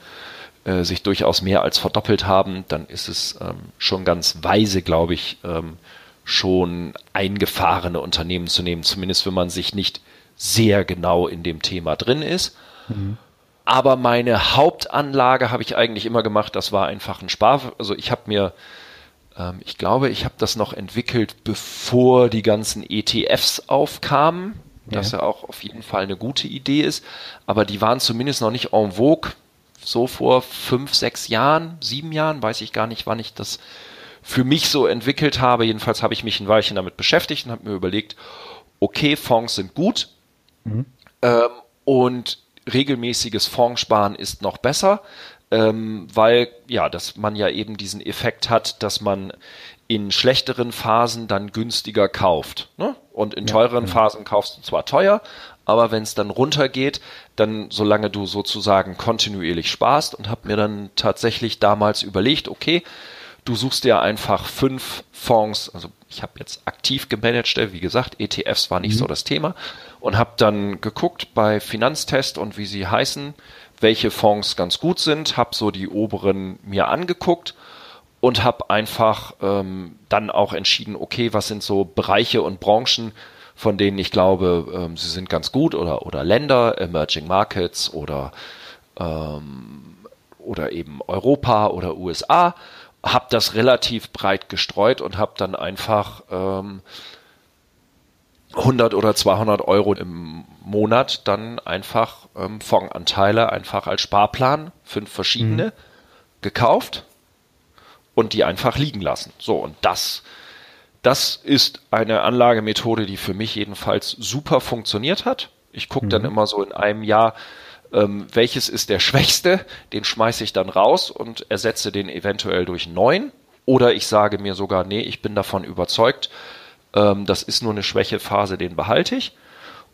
äh, sich durchaus mehr als verdoppelt haben, dann ist es ähm, schon ganz weise, glaube ich, ähm, schon eingefahrene Unternehmen zu nehmen, zumindest wenn man sich nicht sehr genau in dem Thema drin ist. Mhm. Aber meine Hauptanlage habe ich eigentlich immer gemacht, das war einfach ein Spar. Also ich habe mir, ähm, ich glaube, ich habe das noch entwickelt, bevor die ganzen ETFs aufkamen, ja. dass ja auch auf jeden Fall eine gute Idee ist. Aber die waren zumindest noch nicht en vogue. So vor fünf, sechs Jahren, sieben Jahren, weiß ich gar nicht, wann ich das für mich so entwickelt habe. Jedenfalls habe ich mich ein Weilchen damit beschäftigt und habe mir überlegt, okay, Fonds sind gut mhm. ähm, und regelmäßiges Fondssparen ist noch besser, ähm, weil ja, dass man ja eben diesen Effekt hat, dass man in schlechteren Phasen dann günstiger kauft. Ne? Und in teureren ja, Phasen kaufst du zwar teuer, aber wenn es dann runtergeht, dann solange du sozusagen kontinuierlich sparst und habe mir dann tatsächlich damals überlegt, okay, Du suchst dir einfach fünf Fonds, also ich habe jetzt aktiv gemanagt, äh, wie gesagt, ETFs war nicht mhm. so das Thema und habe dann geguckt bei Finanztest und wie sie heißen, welche Fonds ganz gut sind, habe so die oberen mir angeguckt und habe einfach ähm, dann auch entschieden, okay, was sind so Bereiche und Branchen, von denen ich glaube, ähm, sie sind ganz gut oder, oder Länder, Emerging Markets oder, ähm, oder eben Europa oder USA habe das relativ breit gestreut und habe dann einfach ähm, 100 oder 200 Euro im Monat dann einfach ähm, Fondsanteile einfach als Sparplan, fünf verschiedene, mhm. gekauft und die einfach liegen lassen. So, und das, das ist eine Anlagemethode, die für mich jedenfalls super funktioniert hat. Ich gucke mhm. dann immer so in einem Jahr, ähm, welches ist der schwächste, den schmeiße ich dann raus und ersetze den eventuell durch neuen. Oder ich sage mir sogar, nee, ich bin davon überzeugt, ähm, das ist nur eine Schwächephase, den behalte ich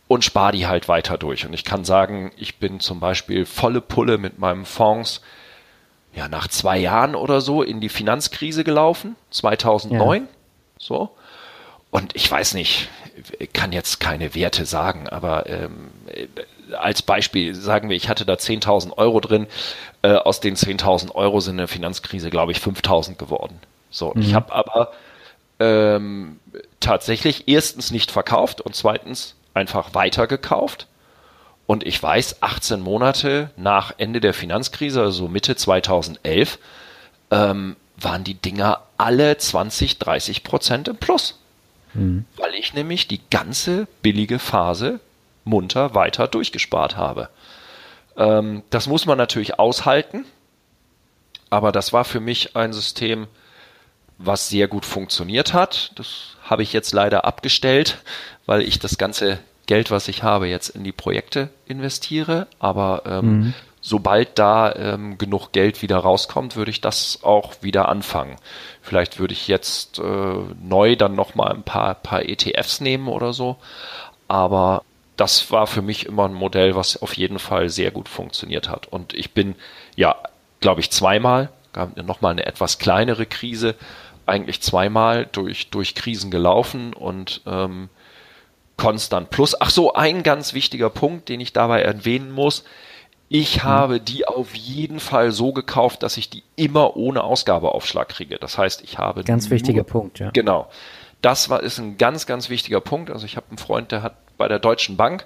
und spare die halt weiter durch. Und ich kann sagen, ich bin zum Beispiel volle Pulle mit meinem Fonds ja nach zwei Jahren oder so in die Finanzkrise gelaufen, 2009. Ja. So. Und ich weiß nicht, kann jetzt keine Werte sagen, aber ähm, als Beispiel sagen wir, ich hatte da 10.000 Euro drin. Äh, aus den 10.000 Euro sind in der Finanzkrise, glaube ich, 5.000 geworden. So, mhm. ich habe aber ähm, tatsächlich erstens nicht verkauft und zweitens einfach weitergekauft. Und ich weiß, 18 Monate nach Ende der Finanzkrise, also Mitte 2011, ähm, waren die Dinger alle 20, 30 Prozent im Plus. Mhm. Weil ich nämlich die ganze billige Phase munter weiter durchgespart habe. Ähm, das muss man natürlich aushalten, aber das war für mich ein System, was sehr gut funktioniert hat. Das habe ich jetzt leider abgestellt, weil ich das ganze Geld, was ich habe, jetzt in die Projekte investiere. Aber ähm, mhm. sobald da ähm, genug Geld wieder rauskommt, würde ich das auch wieder anfangen. Vielleicht würde ich jetzt äh, neu dann nochmal ein paar, paar ETFs nehmen oder so. Aber das war für mich immer ein Modell, was auf jeden Fall sehr gut funktioniert hat. Und ich bin, ja, glaube ich, zweimal, gab nochmal eine etwas kleinere Krise, eigentlich zweimal durch, durch Krisen gelaufen und ähm, konstant plus. Ach so, ein ganz wichtiger Punkt, den ich dabei erwähnen muss. Ich mhm. habe die auf jeden Fall so gekauft, dass ich die immer ohne Ausgabeaufschlag kriege. Das heißt, ich habe. Ganz wichtiger Punkt, ja. Genau. Das war, ist ein ganz, ganz wichtiger Punkt. Also ich habe einen Freund, der hat bei der Deutschen Bank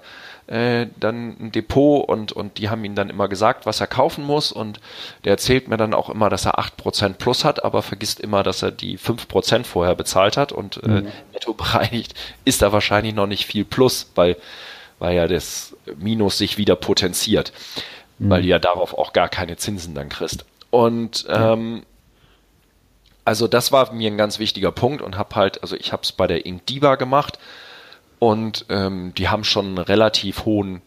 äh, dann ein Depot und, und die haben ihm dann immer gesagt, was er kaufen muss und der erzählt mir dann auch immer, dass er 8% plus hat, aber vergisst immer, dass er die 5% vorher bezahlt hat und äh, mhm. netto bereinigt ist da wahrscheinlich noch nicht viel plus, weil, weil ja das Minus sich wieder potenziert, mhm. weil du ja darauf auch gar keine Zinsen dann kriegst. Und ähm, also das war mir ein ganz wichtiger Punkt und habe halt, also ich habe es bei der Inkdiba gemacht und ähm, die haben schon einen relativ hohen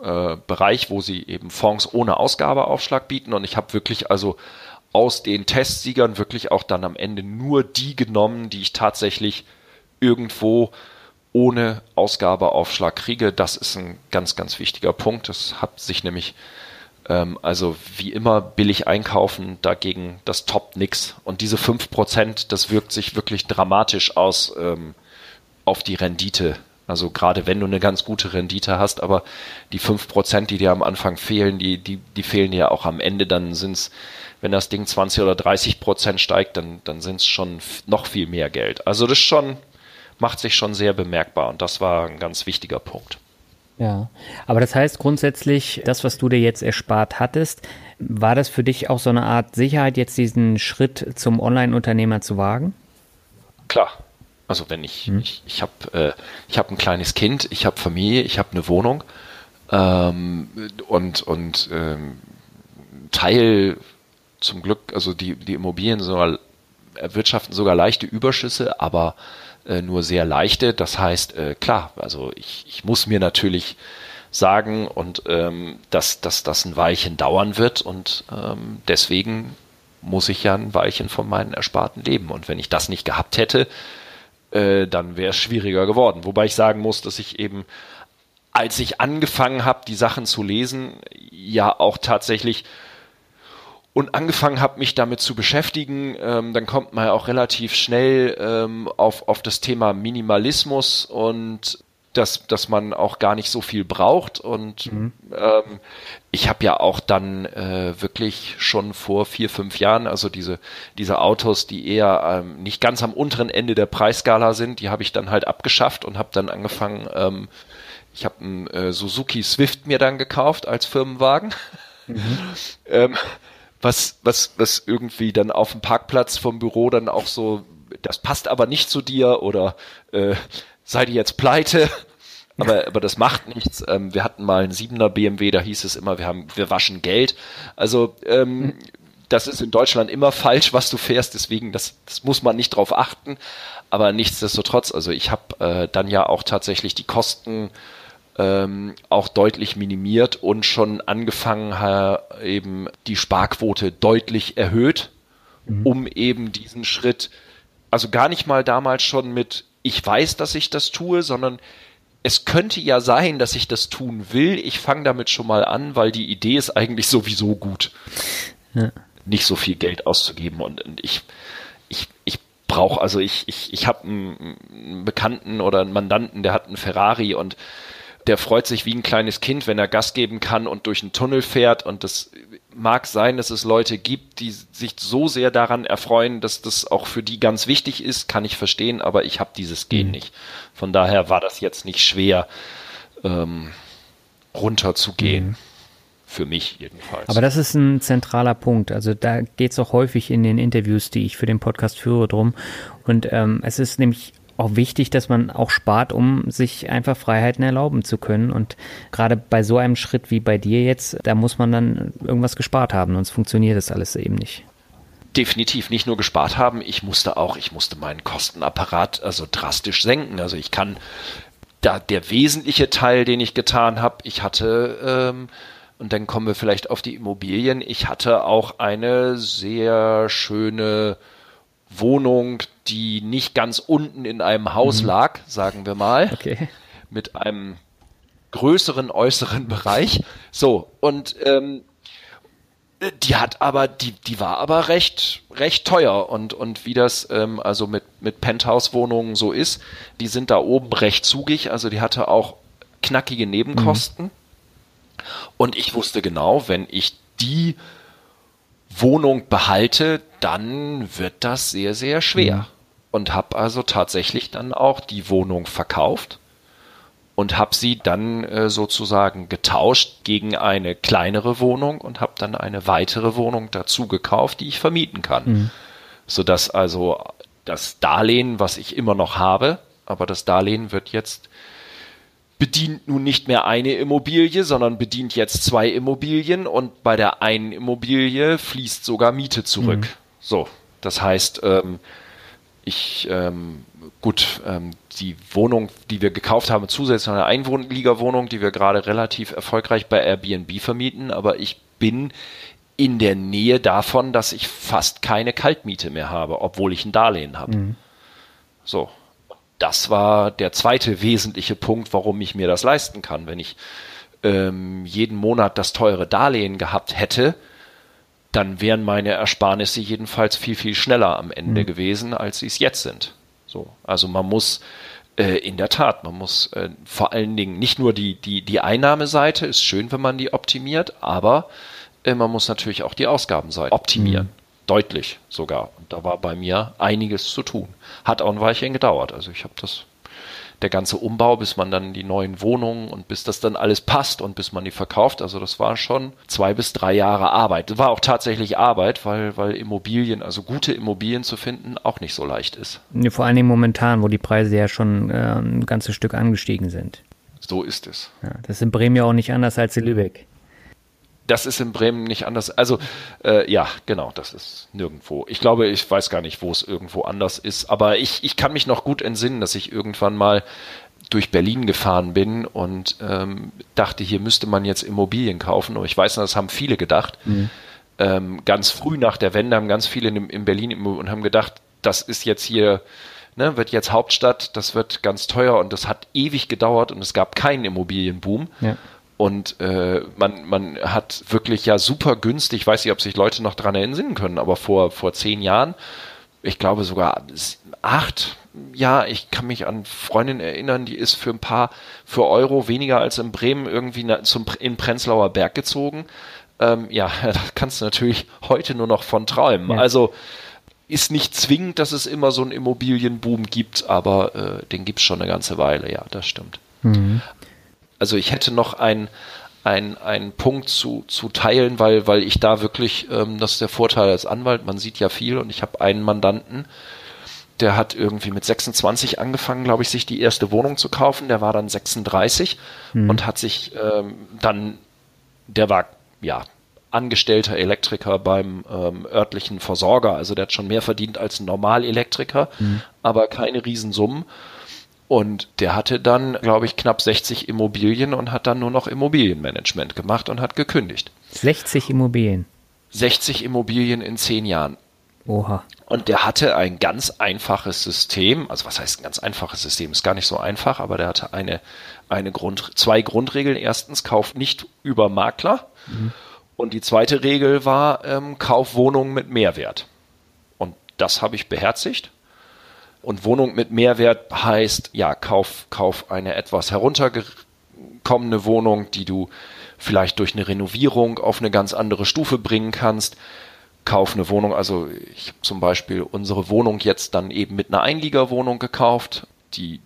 äh, Bereich, wo sie eben Fonds ohne Ausgabeaufschlag bieten. Und ich habe wirklich also aus den Testsiegern wirklich auch dann am Ende nur die genommen, die ich tatsächlich irgendwo ohne Ausgabeaufschlag kriege. Das ist ein ganz, ganz wichtiger Punkt. Das hat sich nämlich ähm, also wie immer billig einkaufen, dagegen das toppt nix. Und diese 5%, das wirkt sich wirklich dramatisch aus ähm, auf die Rendite. Also gerade wenn du eine ganz gute Rendite hast, aber die 5%, die dir am Anfang fehlen, die, die, die fehlen dir auch am Ende, dann sind es, wenn das Ding 20 oder 30 Prozent steigt, dann, dann sind es schon noch viel mehr Geld. Also das schon, macht sich schon sehr bemerkbar und das war ein ganz wichtiger Punkt. Ja, aber das heißt grundsätzlich, das, was du dir jetzt erspart hattest, war das für dich auch so eine Art Sicherheit, jetzt diesen Schritt zum Online-Unternehmer zu wagen? Klar. Also wenn ich, hm. ich, ich habe äh, ich hab ein kleines Kind, ich habe Familie, ich habe eine Wohnung ähm, und, und ähm, Teil zum Glück, also die, die Immobilien sogar, erwirtschaften sogar leichte Überschüsse, aber äh, nur sehr leichte. Das heißt, äh, klar, also ich, ich muss mir natürlich sagen und ähm, dass, dass das ein Weilchen dauern wird und ähm, deswegen muss ich ja ein Weilchen von meinen Ersparten leben. Und wenn ich das nicht gehabt hätte, äh, dann wäre es schwieriger geworden. Wobei ich sagen muss, dass ich eben, als ich angefangen habe, die Sachen zu lesen, ja auch tatsächlich und angefangen habe, mich damit zu beschäftigen, ähm, dann kommt man ja auch relativ schnell ähm, auf, auf das Thema Minimalismus und dass, dass man auch gar nicht so viel braucht. Und mhm. ähm, ich habe ja auch dann äh, wirklich schon vor vier, fünf Jahren, also diese, diese Autos, die eher ähm, nicht ganz am unteren Ende der Preisskala sind, die habe ich dann halt abgeschafft und habe dann angefangen, ähm, ich habe einen äh, Suzuki Swift mir dann gekauft als Firmenwagen. Mhm. ähm, was, was, was irgendwie dann auf dem Parkplatz vom Büro dann auch so, das passt aber nicht zu dir oder äh, sei die jetzt pleite. Aber, aber das macht nichts. Ähm, wir hatten mal einen 7er BMW, da hieß es immer, wir haben, wir waschen Geld. Also ähm, das ist in Deutschland immer falsch, was du fährst, deswegen das, das muss man nicht drauf achten. Aber nichtsdestotrotz, also ich habe äh, dann ja auch tatsächlich die Kosten ähm, auch deutlich minimiert und schon angefangen eben die Sparquote deutlich erhöht, mhm. um eben diesen Schritt, also gar nicht mal damals schon mit ich weiß, dass ich das tue, sondern es könnte ja sein, dass ich das tun will. Ich fange damit schon mal an, weil die Idee ist eigentlich sowieso gut. Ja. Nicht so viel Geld auszugeben und, und ich, ich, ich brauche, also ich, ich, ich habe einen, einen Bekannten oder einen Mandanten, der hat einen Ferrari und der freut sich wie ein kleines Kind, wenn er Gas geben kann und durch einen Tunnel fährt. Und das mag sein, dass es Leute gibt, die sich so sehr daran erfreuen, dass das auch für die ganz wichtig ist, kann ich verstehen, aber ich habe dieses Gen mhm. nicht. Von daher war das jetzt nicht schwer, ähm, runterzugehen. Mhm. Für mich jedenfalls. Aber das ist ein zentraler Punkt. Also da geht es auch häufig in den Interviews, die ich für den Podcast führe, drum. Und ähm, es ist nämlich auch wichtig, dass man auch spart, um sich einfach Freiheiten erlauben zu können. Und gerade bei so einem Schritt wie bei dir jetzt, da muss man dann irgendwas gespart haben, sonst funktioniert das alles eben nicht. Definitiv nicht nur gespart haben, ich musste auch, ich musste meinen Kostenapparat also drastisch senken. Also ich kann da der wesentliche Teil, den ich getan habe, ich hatte ähm, und dann kommen wir vielleicht auf die Immobilien. Ich hatte auch eine sehr schöne Wohnung, die nicht ganz unten in einem Haus mhm. lag, sagen wir mal. Okay. Mit einem größeren äußeren Bereich. So, und ähm, die hat aber, die, die war aber recht, recht teuer und, und wie das ähm, also mit, mit Penthouse-Wohnungen so ist, die sind da oben recht zugig, also die hatte auch knackige Nebenkosten. Mhm. Und ich wusste genau, wenn ich die Wohnung behalte, dann wird das sehr, sehr schwer. Mhm. Und habe also tatsächlich dann auch die Wohnung verkauft und habe sie dann äh, sozusagen getauscht gegen eine kleinere Wohnung und habe dann eine weitere Wohnung dazu gekauft, die ich vermieten kann. Mhm. Sodass also das Darlehen, was ich immer noch habe, aber das Darlehen wird jetzt bedient nun nicht mehr eine Immobilie, sondern bedient jetzt zwei Immobilien und bei der einen Immobilie fließt sogar Miete zurück. Mhm. So, das heißt, ähm, ich, ähm, gut, ähm, die Wohnung, die wir gekauft haben, zusätzlich eine Einwohnliga-Wohnung, die wir gerade relativ erfolgreich bei Airbnb vermieten, aber ich bin in der Nähe davon, dass ich fast keine Kaltmiete mehr habe, obwohl ich ein Darlehen habe. Mhm. So. Das war der zweite wesentliche Punkt, warum ich mir das leisten kann. Wenn ich ähm, jeden Monat das teure Darlehen gehabt hätte, dann wären meine Ersparnisse jedenfalls viel, viel schneller am Ende mhm. gewesen, als sie es jetzt sind. So, also man muss äh, in der Tat, man muss äh, vor allen Dingen nicht nur die, die, die Einnahmeseite, ist schön, wenn man die optimiert, aber äh, man muss natürlich auch die Ausgabenseite optimieren. Mhm. Deutlich sogar. Und da war bei mir einiges zu tun. Hat auch ein Weilchen gedauert. Also ich habe das der ganze Umbau, bis man dann die neuen Wohnungen und bis das dann alles passt und bis man die verkauft. Also das war schon zwei bis drei Jahre Arbeit. Das war auch tatsächlich Arbeit, weil, weil Immobilien, also gute Immobilien zu finden, auch nicht so leicht ist. Vor allen Dingen momentan, wo die Preise ja schon äh, ein ganzes Stück angestiegen sind. So ist es. Ja, das ist in Bremen ja auch nicht anders als in Lübeck das ist in Bremen nicht anders. Also äh, ja, genau, das ist nirgendwo. Ich glaube, ich weiß gar nicht, wo es irgendwo anders ist, aber ich, ich kann mich noch gut entsinnen, dass ich irgendwann mal durch Berlin gefahren bin und ähm, dachte, hier müsste man jetzt Immobilien kaufen. Und ich weiß noch, das haben viele gedacht. Mhm. Ähm, ganz früh nach der Wende haben ganz viele in, in Berlin und haben gedacht, das ist jetzt hier, ne, wird jetzt Hauptstadt, das wird ganz teuer und das hat ewig gedauert und es gab keinen Immobilienboom. Ja. Und äh, man, man hat wirklich ja super günstig, ich weiß nicht, ob sich Leute noch dran erinnern können, aber vor, vor zehn Jahren, ich glaube sogar acht, ja, ich kann mich an Freundin erinnern, die ist für ein paar, für Euro weniger als in Bremen irgendwie zum, in Prenzlauer Berg gezogen. Ähm, ja, da kannst du natürlich heute nur noch von träumen. Ja. Also ist nicht zwingend, dass es immer so einen Immobilienboom gibt, aber äh, den gibt es schon eine ganze Weile, ja, das stimmt. Mhm also ich hätte noch ein ein, ein Punkt zu, zu teilen, weil, weil ich da wirklich, ähm, das ist der Vorteil als Anwalt, man sieht ja viel und ich habe einen Mandanten, der hat irgendwie mit 26 angefangen, glaube ich, sich die erste Wohnung zu kaufen. Der war dann 36 mhm. und hat sich ähm, dann, der war ja angestellter Elektriker beim ähm, örtlichen Versorger, also der hat schon mehr verdient als ein Normalelektriker, mhm. aber keine Riesensummen. Und der hatte dann, glaube ich, knapp 60 Immobilien und hat dann nur noch Immobilienmanagement gemacht und hat gekündigt. 60 Immobilien? 60 Immobilien in zehn Jahren. Oha. Und der hatte ein ganz einfaches System, also was heißt ein ganz einfaches System, ist gar nicht so einfach, aber der hatte eine, eine Grund, zwei Grundregeln. Erstens, kauf nicht über Makler. Mhm. Und die zweite Regel war, ähm, kauf Wohnungen mit Mehrwert. Und das habe ich beherzigt und Wohnung mit Mehrwert heißt, ja, kauf, kauf eine etwas heruntergekommene Wohnung, die du vielleicht durch eine Renovierung auf eine ganz andere Stufe bringen kannst. Kauf eine Wohnung, also ich habe zum Beispiel unsere Wohnung jetzt dann eben mit einer Einliegerwohnung gekauft. Die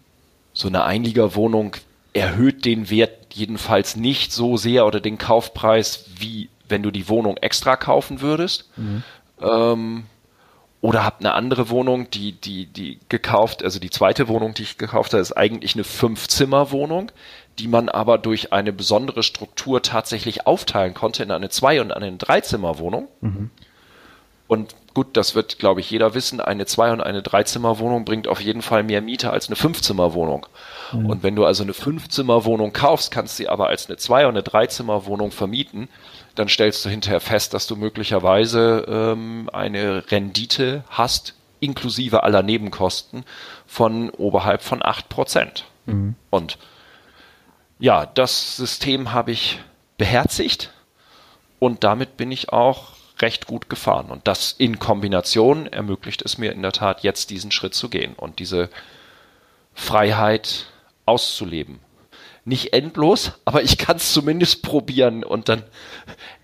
so eine Einliegerwohnung erhöht den Wert jedenfalls nicht so sehr oder den Kaufpreis, wie wenn du die Wohnung extra kaufen würdest. Mhm. Ähm, oder habe eine andere Wohnung, die, die, die gekauft, also die zweite Wohnung, die ich gekauft habe, ist eigentlich eine Fünf-Zimmer-Wohnung, die man aber durch eine besondere Struktur tatsächlich aufteilen konnte in eine Zwei- und eine Dreizimmer-Wohnung. Mhm. Und gut, das wird, glaube ich, jeder wissen, eine Zwei- und eine Dreizimmer-Wohnung bringt auf jeden Fall mehr Miete als eine Fünfzimmer-Wohnung. Mhm. Und wenn du also eine Fünfzimmer-Wohnung kaufst, kannst du sie aber als eine Zwei- und eine Dreizimmer-Wohnung vermieten dann stellst du hinterher fest, dass du möglicherweise ähm, eine Rendite hast, inklusive aller Nebenkosten, von oberhalb von acht Prozent. Mhm. Und ja, das System habe ich beherzigt und damit bin ich auch recht gut gefahren. Und das in Kombination ermöglicht es mir in der Tat, jetzt diesen Schritt zu gehen und diese Freiheit auszuleben nicht endlos, aber ich kann es zumindest probieren und dann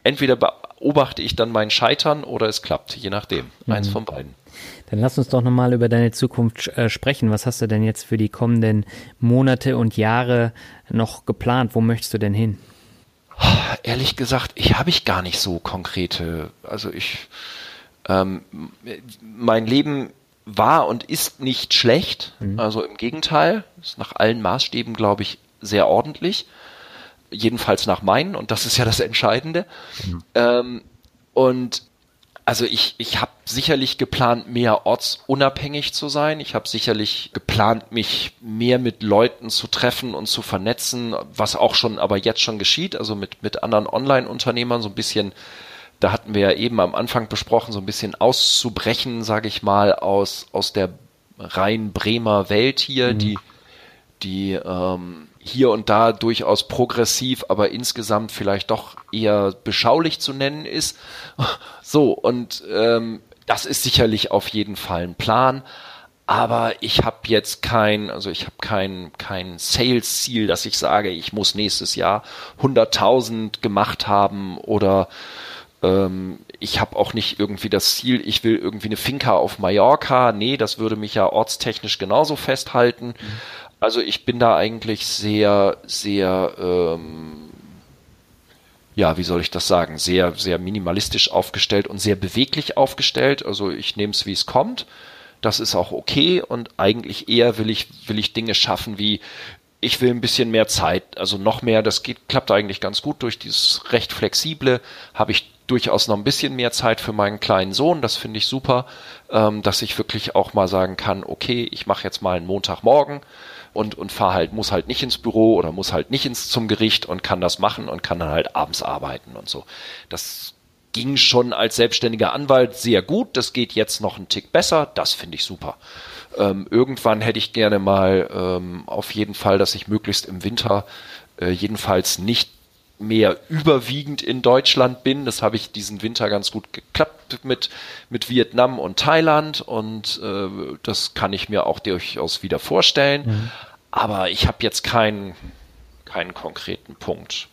entweder beobachte ich dann mein Scheitern oder es klappt, je nachdem. Mhm. Eins von beiden. Dann lass uns doch nochmal über deine Zukunft äh, sprechen. Was hast du denn jetzt für die kommenden Monate und Jahre noch geplant? Wo möchtest du denn hin? Ehrlich gesagt, ich habe ich gar nicht so konkrete. Also ich, ähm, mein Leben war und ist nicht schlecht. Mhm. Also im Gegenteil, ist nach allen Maßstäben, glaube ich, sehr ordentlich. Jedenfalls nach meinen, und das ist ja das Entscheidende. Mhm. Ähm, und also ich, ich habe sicherlich geplant, mehr ortsunabhängig zu sein. Ich habe sicherlich geplant, mich mehr mit Leuten zu treffen und zu vernetzen, was auch schon, aber jetzt schon geschieht, also mit, mit anderen Online-Unternehmern so ein bisschen, da hatten wir ja eben am Anfang besprochen, so ein bisschen auszubrechen, sage ich mal, aus, aus der rein Bremer Welt hier, mhm. die, die ähm, hier und da durchaus progressiv, aber insgesamt vielleicht doch eher beschaulich zu nennen ist. So, und ähm, das ist sicherlich auf jeden Fall ein Plan. Aber ich habe jetzt kein, also ich habe kein, kein Sales-Ziel, dass ich sage, ich muss nächstes Jahr 100.000 gemacht haben oder ähm, ich habe auch nicht irgendwie das Ziel, ich will irgendwie eine Finca auf Mallorca. Nee, das würde mich ja ortstechnisch genauso festhalten. Mhm. Also ich bin da eigentlich sehr, sehr, ähm, ja, wie soll ich das sagen, sehr, sehr minimalistisch aufgestellt und sehr beweglich aufgestellt. Also ich nehme es, wie es kommt. Das ist auch okay. Und eigentlich eher will ich, will ich Dinge schaffen wie, ich will ein bisschen mehr Zeit, also noch mehr, das geht, klappt eigentlich ganz gut durch dieses recht flexible, habe ich durchaus noch ein bisschen mehr Zeit für meinen kleinen Sohn, das finde ich super, ähm, dass ich wirklich auch mal sagen kann, okay, ich mache jetzt mal einen Montagmorgen und, und fahre halt, muss halt nicht ins Büro oder muss halt nicht ins zum Gericht und kann das machen und kann dann halt abends arbeiten und so. Das ging schon als selbstständiger Anwalt sehr gut. Das geht jetzt noch einen Tick besser. Das finde ich super. Ähm, irgendwann hätte ich gerne mal ähm, auf jeden Fall, dass ich möglichst im Winter äh, jedenfalls nicht mehr überwiegend in Deutschland bin. Das habe ich diesen Winter ganz gut geklappt mit, mit Vietnam und Thailand und äh, das kann ich mir auch durchaus wieder vorstellen. Mhm. Aber ich habe jetzt keinen, keinen konkreten Punkt,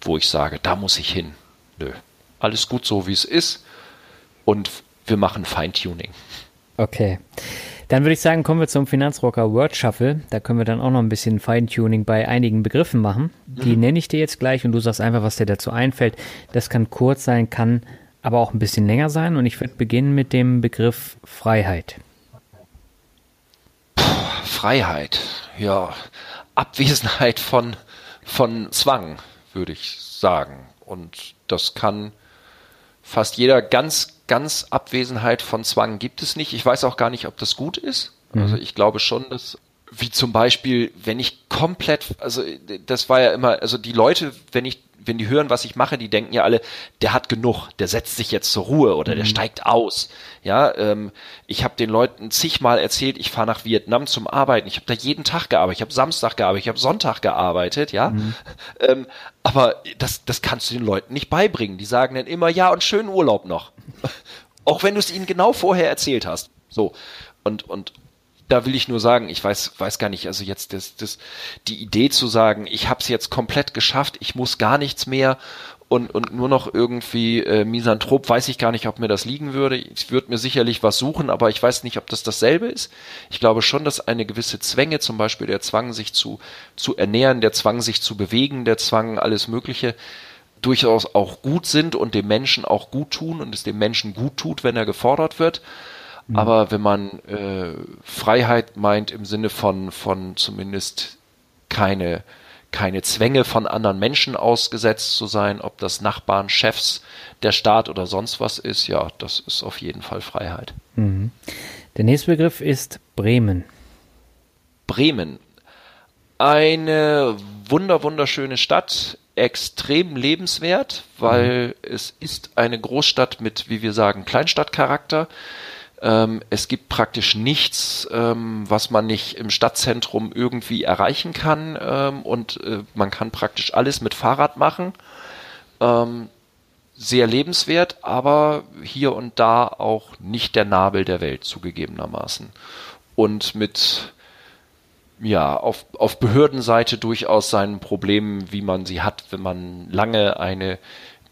wo ich sage, da muss ich hin. Nö alles gut so, wie es ist und wir machen Feintuning. Okay. Dann würde ich sagen, kommen wir zum Finanzrocker Word Shuffle. Da können wir dann auch noch ein bisschen Feintuning bei einigen Begriffen machen. Die mhm. nenne ich dir jetzt gleich und du sagst einfach, was dir dazu einfällt. Das kann kurz sein, kann aber auch ein bisschen länger sein. Und ich würde beginnen mit dem Begriff Freiheit. Freiheit, ja. Abwesenheit von, von Zwang, würde ich sagen. Und das kann fast jeder ganz, ganz Abwesenheit von Zwang gibt es nicht. Ich weiß auch gar nicht, ob das gut ist. Mhm. Also ich glaube schon, dass wie zum Beispiel, wenn ich komplett, also das war ja immer, also die Leute, wenn ich wenn die hören, was ich mache, die denken ja alle, der hat genug, der setzt sich jetzt zur Ruhe oder mhm. der steigt aus. Ja, ähm, ich habe den Leuten zigmal erzählt, ich fahre nach Vietnam zum Arbeiten. Ich habe da jeden Tag gearbeitet, ich habe Samstag gearbeitet, ich habe Sonntag gearbeitet, ja. Mhm. Ähm, aber das, das kannst du den Leuten nicht beibringen. Die sagen dann immer, ja, und schönen Urlaub noch. Auch wenn du es ihnen genau vorher erzählt hast. So. Und, und, da will ich nur sagen, ich weiß, weiß gar nicht, also jetzt das, das, die Idee zu sagen, ich habe es jetzt komplett geschafft, ich muss gar nichts mehr und, und nur noch irgendwie äh, Misanthrop, weiß ich gar nicht, ob mir das liegen würde. Ich würde mir sicherlich was suchen, aber ich weiß nicht, ob das dasselbe ist. Ich glaube schon, dass eine gewisse Zwänge, zum Beispiel der Zwang, sich zu, zu ernähren, der Zwang, sich zu bewegen, der Zwang, alles Mögliche, durchaus auch gut sind und dem Menschen auch gut tun und es dem Menschen gut tut, wenn er gefordert wird. Mhm. Aber wenn man äh, Freiheit meint im Sinne von, von zumindest keine, keine Zwänge von anderen Menschen ausgesetzt zu sein, ob das Nachbarn, Chefs, der Staat oder sonst was ist, ja, das ist auf jeden Fall Freiheit. Mhm. Der nächste Begriff ist Bremen. Bremen. Eine wunder, wunderschöne Stadt, extrem lebenswert, weil mhm. es ist eine Großstadt mit, wie wir sagen, Kleinstadtcharakter. Ähm, es gibt praktisch nichts, ähm, was man nicht im Stadtzentrum irgendwie erreichen kann ähm, und äh, man kann praktisch alles mit Fahrrad machen. Ähm, sehr lebenswert, aber hier und da auch nicht der Nabel der Welt zugegebenermaßen. Und mit ja, auf, auf Behördenseite durchaus seinen Problemen, wie man sie hat, wenn man lange eine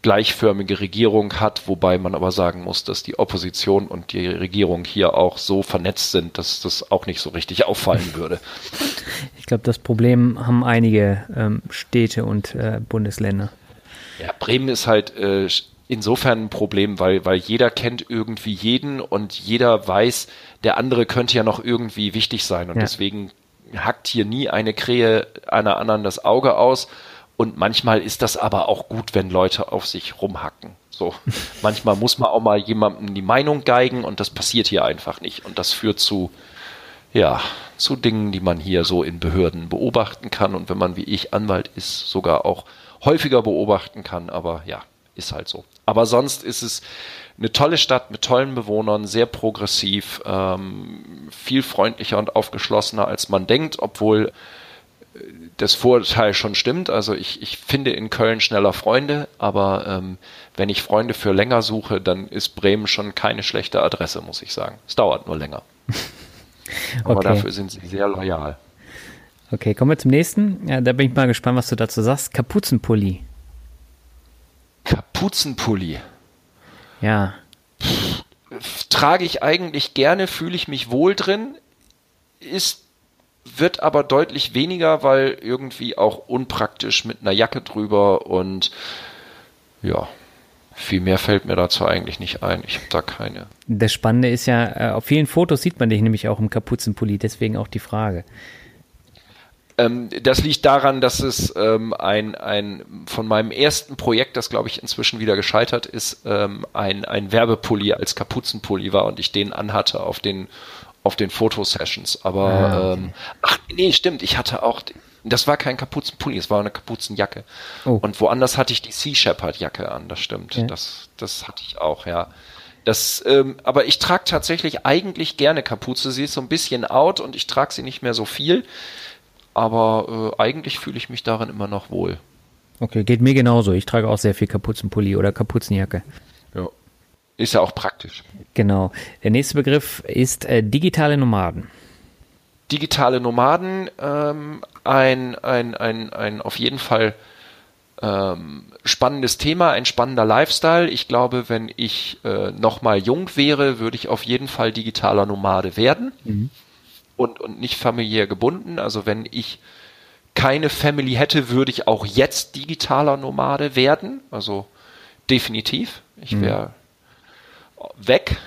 gleichförmige Regierung hat, wobei man aber sagen muss, dass die Opposition und die Regierung hier auch so vernetzt sind, dass das auch nicht so richtig auffallen würde. Ich glaube, das Problem haben einige ähm, Städte und äh, Bundesländer. Ja, Bremen ist halt äh, insofern ein Problem, weil, weil jeder kennt irgendwie jeden und jeder weiß, der andere könnte ja noch irgendwie wichtig sein und ja. deswegen hackt hier nie eine Krähe einer anderen das Auge aus und manchmal ist das aber auch gut, wenn Leute auf sich rumhacken. So, manchmal muss man auch mal jemandem die Meinung geigen und das passiert hier einfach nicht. Und das führt zu, ja, zu Dingen, die man hier so in Behörden beobachten kann und wenn man wie ich Anwalt ist, sogar auch häufiger beobachten kann. Aber ja, ist halt so. Aber sonst ist es eine tolle Stadt mit tollen Bewohnern, sehr progressiv, ähm, viel freundlicher und aufgeschlossener als man denkt, obwohl das Vorurteil schon stimmt. Also ich, ich finde in Köln schneller Freunde, aber ähm, wenn ich Freunde für länger suche, dann ist Bremen schon keine schlechte Adresse, muss ich sagen. Es dauert nur länger. aber okay. dafür sind sie sehr loyal. Okay, kommen wir zum nächsten. Ja, da bin ich mal gespannt, was du dazu sagst. Kapuzenpulli. Kapuzenpulli. Ja. Trage ich eigentlich gerne, fühle ich mich wohl drin, ist, wird aber deutlich weniger, weil irgendwie auch unpraktisch mit einer Jacke drüber und ja, viel mehr fällt mir dazu eigentlich nicht ein. Ich habe da keine. Das Spannende ist ja, äh, auf vielen Fotos sieht man dich nämlich auch im Kapuzenpulli, deswegen auch die Frage. Ähm, das liegt daran, dass es ähm, ein, ein von meinem ersten Projekt, das glaube ich inzwischen wieder gescheitert ist, ähm, ein, ein Werbepulli als Kapuzenpulli war und ich den anhatte auf den auf den Fotosessions. Aber ah, ähm, ach nee, stimmt, ich hatte auch das war kein Kapuzenpulli, es war eine Kapuzenjacke. Oh. Und woanders hatte ich die Sea Shepherd Jacke an, das stimmt. Ja. Das, das hatte ich auch, ja. Das, ähm, aber ich trage tatsächlich eigentlich gerne Kapuze. Sie ist so ein bisschen out und ich trage sie nicht mehr so viel aber äh, eigentlich fühle ich mich darin immer noch wohl. Okay, geht mir genauso. Ich trage auch sehr viel Kapuzenpulli oder Kapuzenjacke. Ist ja auch praktisch. Genau. Der nächste Begriff ist äh, digitale Nomaden. Digitale Nomaden, ähm, ein, ein, ein, ein auf jeden Fall ähm, spannendes Thema, ein spannender Lifestyle. Ich glaube, wenn ich äh, noch mal jung wäre, würde ich auf jeden Fall digitaler Nomade werden. Mhm und, und nicht familiär gebunden. Also wenn ich keine Family hätte, würde ich auch jetzt digitaler Nomade werden. Also definitiv. Ich wäre mhm. Weg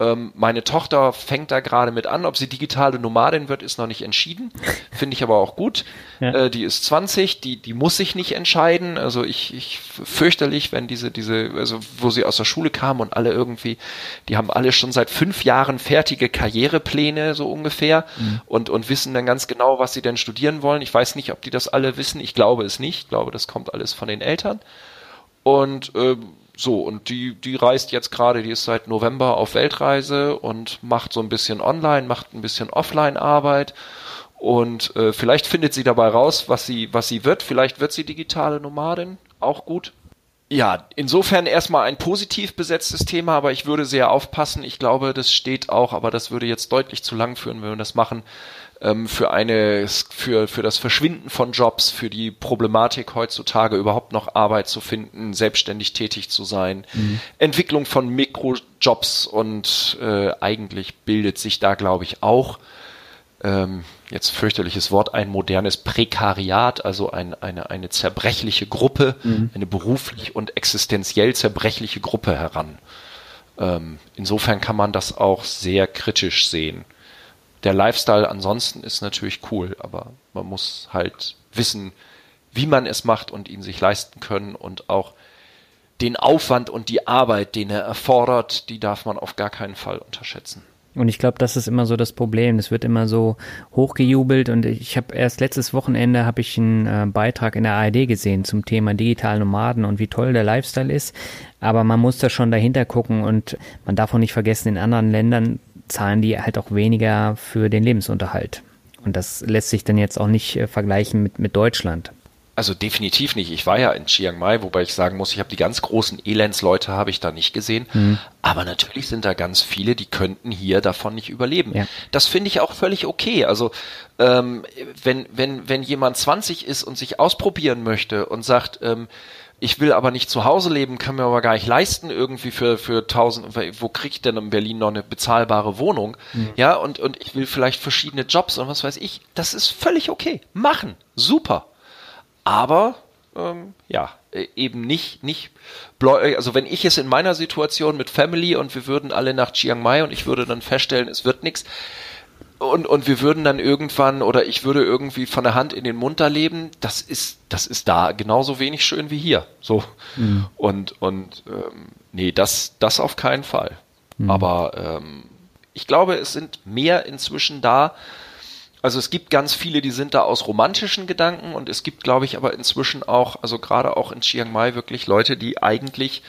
ähm, meine Tochter fängt da gerade mit an. Ob sie digitale Nomadin wird, ist noch nicht entschieden. Finde ich aber auch gut. Ja. Äh, die ist 20, die, die muss sich nicht entscheiden. Also ich, ich fürchterlich, wenn diese, diese, also wo sie aus der Schule kam und alle irgendwie, die haben alle schon seit fünf Jahren fertige Karrierepläne, so ungefähr, mhm. und, und wissen dann ganz genau, was sie denn studieren wollen. Ich weiß nicht, ob die das alle wissen. Ich glaube es nicht. Ich glaube, das kommt alles von den Eltern. Und äh, so, und die, die reist jetzt gerade, die ist seit November auf Weltreise und macht so ein bisschen online, macht ein bisschen Offline-Arbeit und äh, vielleicht findet sie dabei raus, was sie, was sie wird. Vielleicht wird sie digitale Nomadin, auch gut. Ja, insofern erstmal ein positiv besetztes Thema, aber ich würde sehr aufpassen. Ich glaube, das steht auch, aber das würde jetzt deutlich zu lang führen, wenn wir das machen ähm, für eine, für, für das Verschwinden von Jobs, für die Problematik heutzutage überhaupt noch Arbeit zu finden, selbstständig tätig zu sein, mhm. Entwicklung von Mikrojobs und äh, eigentlich bildet sich da, glaube ich, auch ähm, jetzt fürchterliches Wort, ein modernes Prekariat, also ein, eine, eine zerbrechliche Gruppe, mhm. eine beruflich und existenziell zerbrechliche Gruppe heran. Ähm, insofern kann man das auch sehr kritisch sehen der Lifestyle ansonsten ist natürlich cool, aber man muss halt wissen, wie man es macht und ihn sich leisten können und auch den Aufwand und die Arbeit, den er erfordert, die darf man auf gar keinen Fall unterschätzen. Und ich glaube, das ist immer so das Problem. Es wird immer so hochgejubelt und ich habe erst letztes Wochenende habe ich einen äh, Beitrag in der ARD gesehen zum Thema digitalen Nomaden und wie toll der Lifestyle ist. Aber man muss da schon dahinter gucken und man darf auch nicht vergessen, in anderen Ländern zahlen die halt auch weniger für den Lebensunterhalt. Und das lässt sich dann jetzt auch nicht äh, vergleichen mit, mit Deutschland. Also definitiv nicht. Ich war ja in Chiang Mai, wobei ich sagen muss, ich habe die ganz großen Elendsleute habe ich da nicht gesehen. Mhm. Aber natürlich sind da ganz viele, die könnten hier davon nicht überleben. Ja. Das finde ich auch völlig okay. Also ähm, wenn wenn wenn jemand 20 ist und sich ausprobieren möchte und sagt, ähm, ich will aber nicht zu Hause leben, kann mir aber gar nicht leisten, irgendwie für, für 1000, wo kriege ich denn in Berlin noch eine bezahlbare Wohnung? Mhm. Ja, und, und ich will vielleicht verschiedene Jobs und was weiß ich. Das ist völlig okay. Machen. Super. Aber, ähm, ja, e, eben nicht, nicht, also wenn ich es in meiner Situation mit Family und wir würden alle nach Chiang Mai und ich würde dann feststellen, es wird nichts, und, und wir würden dann irgendwann oder ich würde irgendwie von der Hand in den Mund da leben, das ist, das ist da genauso wenig schön wie hier. So. Mhm. Und, und ähm, nee, das, das auf keinen Fall. Mhm. Aber ähm, ich glaube, es sind mehr inzwischen da. Also es gibt ganz viele, die sind da aus romantischen Gedanken und es gibt, glaube ich, aber inzwischen auch, also gerade auch in Chiang Mai wirklich Leute, die eigentlich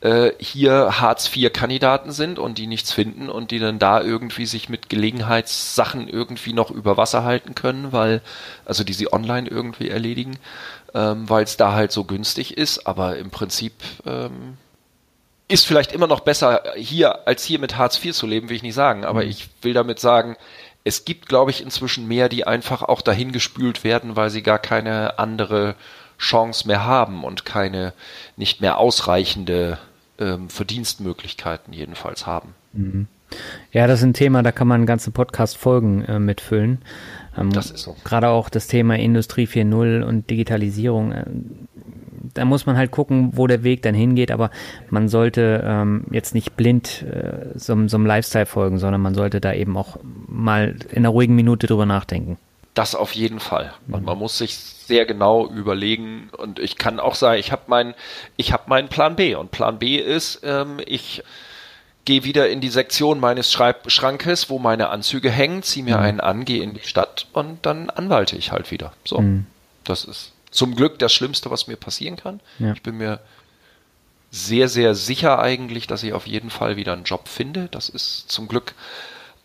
äh, hier Hartz-IV-Kandidaten sind und die nichts finden und die dann da irgendwie sich mit Gelegenheitssachen irgendwie noch über Wasser halten können, weil, also die sie online irgendwie erledigen, ähm, weil es da halt so günstig ist, aber im Prinzip ähm, ist vielleicht immer noch besser hier als hier mit Hartz IV zu leben, will ich nicht sagen, aber mhm. ich will damit sagen, es gibt, glaube ich, inzwischen mehr, die einfach auch dahin gespült werden, weil sie gar keine andere Chance mehr haben und keine nicht mehr ausreichende ähm, Verdienstmöglichkeiten jedenfalls haben. Mhm. Ja, das ist ein Thema, da kann man ganze Podcast-Folgen äh, mitfüllen. Ähm, das ist so. Gerade auch das Thema Industrie 4.0 und Digitalisierung. Äh, da muss man halt gucken, wo der Weg dann hingeht, aber man sollte ähm, jetzt nicht blind äh, so, so einem Lifestyle folgen, sondern man sollte da eben auch mal in einer ruhigen Minute drüber nachdenken. Das auf jeden Fall. Und man muss sich sehr genau überlegen. Und ich kann auch sagen, ich habe meinen, ich habe meinen Plan B. Und Plan B ist, ähm, ich gehe wieder in die Sektion meines Schreib Schrankes, wo meine Anzüge hängen, ziehe mir mhm. einen an, gehe in die Stadt und dann anwalte ich halt wieder. So, mhm. das ist zum Glück das Schlimmste, was mir passieren kann. Ja. Ich bin mir sehr, sehr sicher eigentlich, dass ich auf jeden Fall wieder einen Job finde. Das ist zum Glück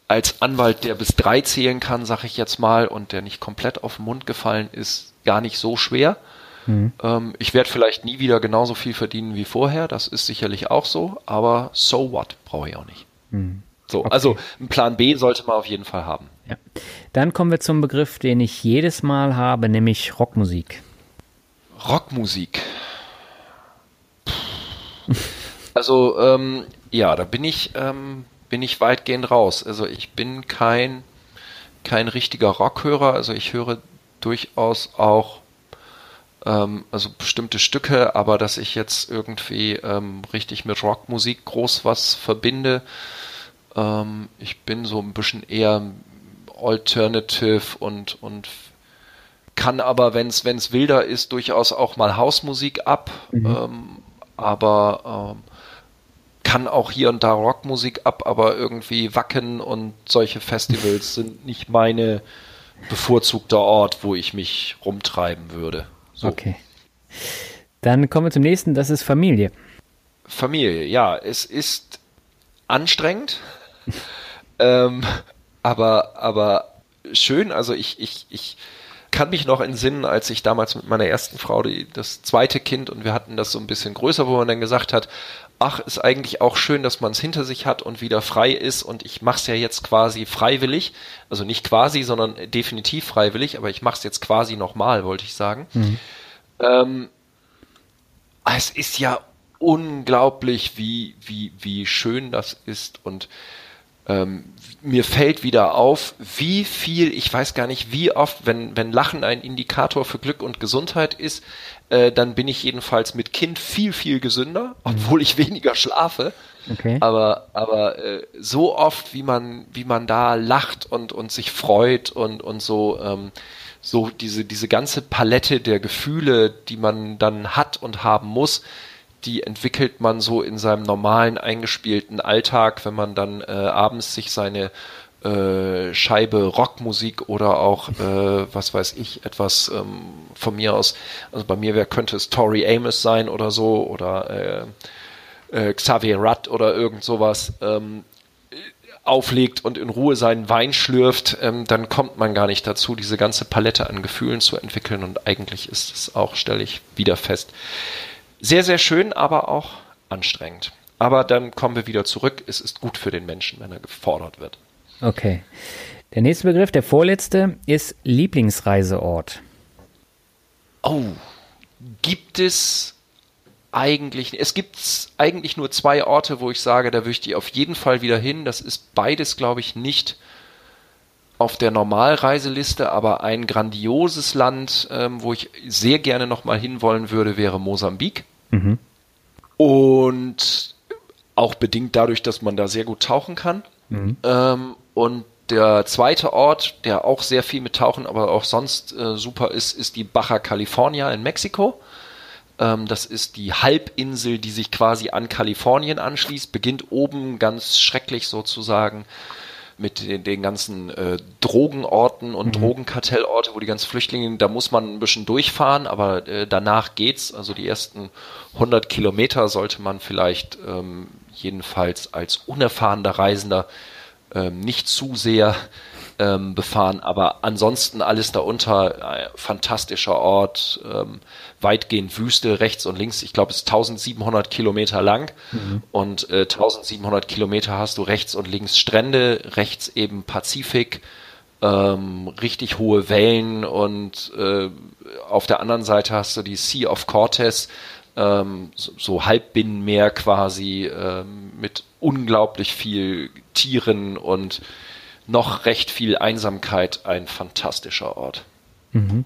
als Anwalt, der bis drei zählen kann, sag ich jetzt mal, und der nicht komplett auf den Mund gefallen ist, gar nicht so schwer. Mhm. Ähm, ich werde vielleicht nie wieder genauso viel verdienen wie vorher, das ist sicherlich auch so, aber so what, brauche ich auch nicht. Mhm. So, okay. also ein Plan B sollte man auf jeden Fall haben. Ja. Dann kommen wir zum Begriff, den ich jedes Mal habe, nämlich Rockmusik. Rockmusik. Also, ähm, ja, da bin ich, ähm, bin ich weitgehend raus. Also ich bin kein, kein richtiger Rockhörer. Also ich höre durchaus auch ähm, also bestimmte Stücke, aber dass ich jetzt irgendwie ähm, richtig mit Rockmusik groß was verbinde. Ähm, ich bin so ein bisschen eher Alternative und, und kann aber, wenn es wilder ist, durchaus auch mal Hausmusik ab, mhm. ähm, aber ähm, kann auch hier und da Rockmusik ab, aber irgendwie Wacken und solche Festivals sind nicht meine bevorzugter Ort, wo ich mich rumtreiben würde. So. Okay. Dann kommen wir zum nächsten, das ist Familie. Familie, ja, es ist anstrengend, ähm, aber, aber schön. Also ich, ich, ich kann mich noch entsinnen, als ich damals mit meiner ersten Frau die, das zweite Kind und wir hatten das so ein bisschen größer, wo man dann gesagt hat, ach, ist eigentlich auch schön, dass man es hinter sich hat und wieder frei ist und ich mache es ja jetzt quasi freiwillig, also nicht quasi, sondern definitiv freiwillig, aber ich mache es jetzt quasi nochmal, wollte ich sagen. Mhm. Ähm, es ist ja unglaublich, wie, wie, wie schön das ist und ähm, mir fällt wieder auf, wie viel, ich weiß gar nicht, wie oft, wenn, wenn Lachen ein Indikator für Glück und Gesundheit ist, äh, dann bin ich jedenfalls mit Kind viel, viel gesünder, obwohl ich weniger schlafe. Okay. Aber, aber äh, so oft, wie man, wie man da lacht und, und sich freut und, und so, ähm, so diese, diese ganze Palette der Gefühle, die man dann hat und haben muss, die entwickelt man so in seinem normalen eingespielten Alltag, wenn man dann äh, abends sich seine äh, Scheibe Rockmusik oder auch, äh, was weiß ich, etwas ähm, von mir aus, also bei mir wär, könnte es Tori Amos sein oder so oder äh, äh, Xavier Rudd oder irgend sowas, ähm, auflegt und in Ruhe seinen Wein schlürft, ähm, dann kommt man gar nicht dazu, diese ganze Palette an Gefühlen zu entwickeln und eigentlich ist es auch, stelle ich wieder fest, sehr, sehr schön, aber auch anstrengend. Aber dann kommen wir wieder zurück. Es ist gut für den Menschen, wenn er gefordert wird. Okay. Der nächste Begriff, der vorletzte, ist Lieblingsreiseort. Oh, gibt es eigentlich, es gibt eigentlich nur zwei Orte, wo ich sage, da möchte ich auf jeden Fall wieder hin. Das ist beides, glaube ich, nicht auf der Normalreiseliste, aber ein grandioses Land, ähm, wo ich sehr gerne nochmal hinwollen würde, wäre Mosambik. Mhm. Und auch bedingt dadurch, dass man da sehr gut tauchen kann. Mhm. Ähm, und der zweite Ort, der auch sehr viel mit Tauchen, aber auch sonst äh, super ist, ist die Baja California in Mexiko. Ähm, das ist die Halbinsel, die sich quasi an Kalifornien anschließt, beginnt oben ganz schrecklich sozusagen mit den, den ganzen äh, Drogenorten und mhm. Drogenkartellorte, wo die ganzen Flüchtlinge, da muss man ein bisschen durchfahren, aber äh, danach geht's. Also die ersten 100 Kilometer sollte man vielleicht ähm, jedenfalls als unerfahrener Reisender ähm, nicht zu sehr ähm, befahren. Aber ansonsten alles darunter, äh, fantastischer Ort, ähm, weitgehend Wüste, rechts und links. Ich glaube, es ist 1700 Kilometer lang mhm. und äh, 1700 Kilometer hast du rechts und links Strände, rechts eben Pazifik. Ähm, richtig hohe Wellen und äh, auf der anderen Seite hast du die Sea of Cortez, ähm, so, so Halbbinnenmeer quasi ähm, mit unglaublich viel Tieren und noch recht viel Einsamkeit. Ein fantastischer Ort. Mhm.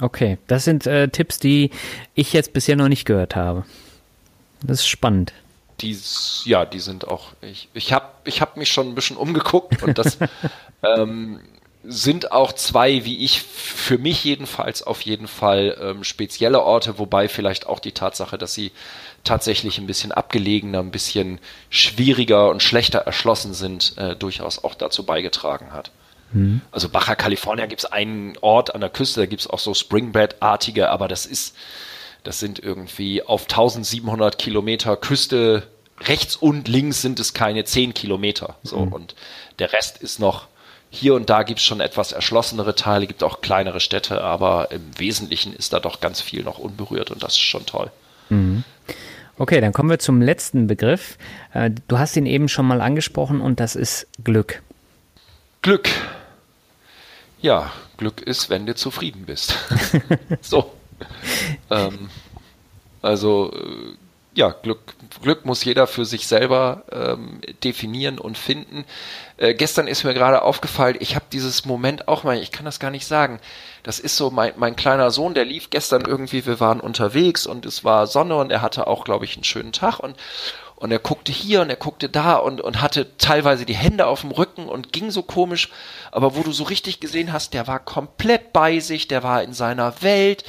Okay, das sind äh, Tipps, die ich jetzt bisher noch nicht gehört habe. Das ist spannend. Die, ja, die sind auch. Ich, ich habe ich hab mich schon ein bisschen umgeguckt und das ähm, sind auch zwei, wie ich für mich jedenfalls auf jeden Fall ähm, spezielle Orte, wobei vielleicht auch die Tatsache, dass sie tatsächlich ein bisschen abgelegener, ein bisschen schwieriger und schlechter erschlossen sind, äh, durchaus auch dazu beigetragen hat. Mhm. Also Baja California gibt es einen Ort an der Küste, da gibt es auch so Springbed-artige, aber das ist, das sind irgendwie auf 1700 Kilometer Küste, rechts und links sind es keine 10 Kilometer. So, mhm. und der Rest ist noch hier und da gibt es schon etwas erschlossenere Teile, gibt auch kleinere Städte, aber im Wesentlichen ist da doch ganz viel noch unberührt und das ist schon toll. Mhm. Okay, dann kommen wir zum letzten Begriff. Äh, du hast ihn eben schon mal angesprochen und das ist Glück. Glück. Ja, Glück ist, wenn du zufrieden bist. so. Ähm, also äh, ja, Glück, Glück muss jeder für sich selber ähm, definieren und finden. Äh, gestern ist mir gerade aufgefallen, ich habe dieses Moment auch mal, ich kann das gar nicht sagen. Das ist so mein, mein kleiner Sohn, der lief gestern irgendwie, wir waren unterwegs und es war Sonne und er hatte auch, glaube ich, einen schönen Tag und und er guckte hier und er guckte da und, und hatte teilweise die Hände auf dem Rücken und ging so komisch, aber wo du so richtig gesehen hast, der war komplett bei sich, der war in seiner Welt,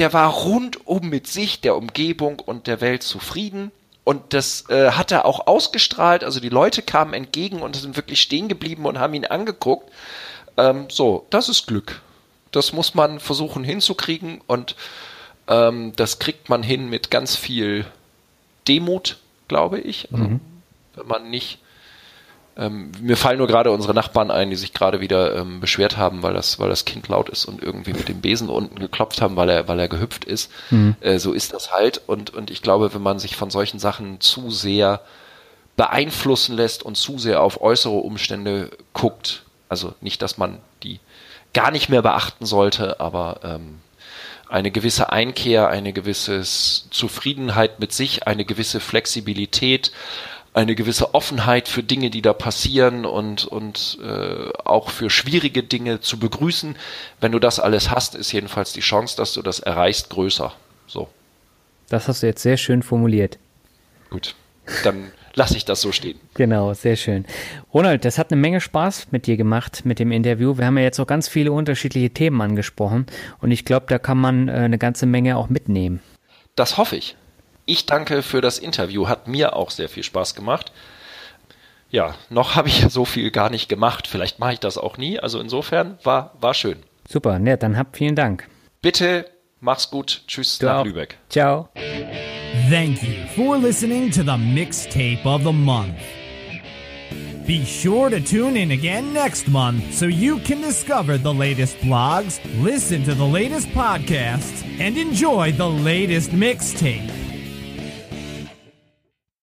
der war rundum mit sich, der Umgebung und der Welt zufrieden. Und das äh, hat er auch ausgestrahlt. Also die Leute kamen entgegen und sind wirklich stehen geblieben und haben ihn angeguckt. Ähm, so, das ist Glück. Das muss man versuchen hinzukriegen und ähm, das kriegt man hin mit ganz viel Demut, glaube ich. Also, mhm. Wenn man nicht ähm, mir fallen nur gerade unsere Nachbarn ein, die sich gerade wieder ähm, beschwert haben, weil das, weil das Kind laut ist und irgendwie mit dem Besen unten geklopft haben, weil er, weil er gehüpft ist. Mhm. Äh, so ist das halt. Und, und ich glaube, wenn man sich von solchen Sachen zu sehr beeinflussen lässt und zu sehr auf äußere Umstände guckt, also nicht, dass man die gar nicht mehr beachten sollte, aber ähm, eine gewisse Einkehr, eine gewisse Zufriedenheit mit sich, eine gewisse Flexibilität, eine gewisse Offenheit für Dinge, die da passieren und, und äh, auch für schwierige Dinge zu begrüßen. Wenn du das alles hast, ist jedenfalls die Chance, dass du das erreichst, größer. So. Das hast du jetzt sehr schön formuliert. Gut, dann lasse ich das so stehen. Genau, sehr schön. Ronald, das hat eine Menge Spaß mit dir gemacht, mit dem Interview. Wir haben ja jetzt auch ganz viele unterschiedliche Themen angesprochen und ich glaube, da kann man äh, eine ganze Menge auch mitnehmen. Das hoffe ich. Ich danke für das Interview, hat mir auch sehr viel Spaß gemacht. Ja, noch habe ich so viel gar nicht gemacht. Vielleicht mache ich das auch nie. Also insofern war, war schön. Super, nett, dann habt vielen Dank. Bitte, mach's gut. Tschüss du nach auch. Lübeck. Ciao. Thank you for listening to the mixtape of the month. Be sure to tune in again next month so you can discover the latest blogs, listen to the latest podcasts, and enjoy the latest mixtape.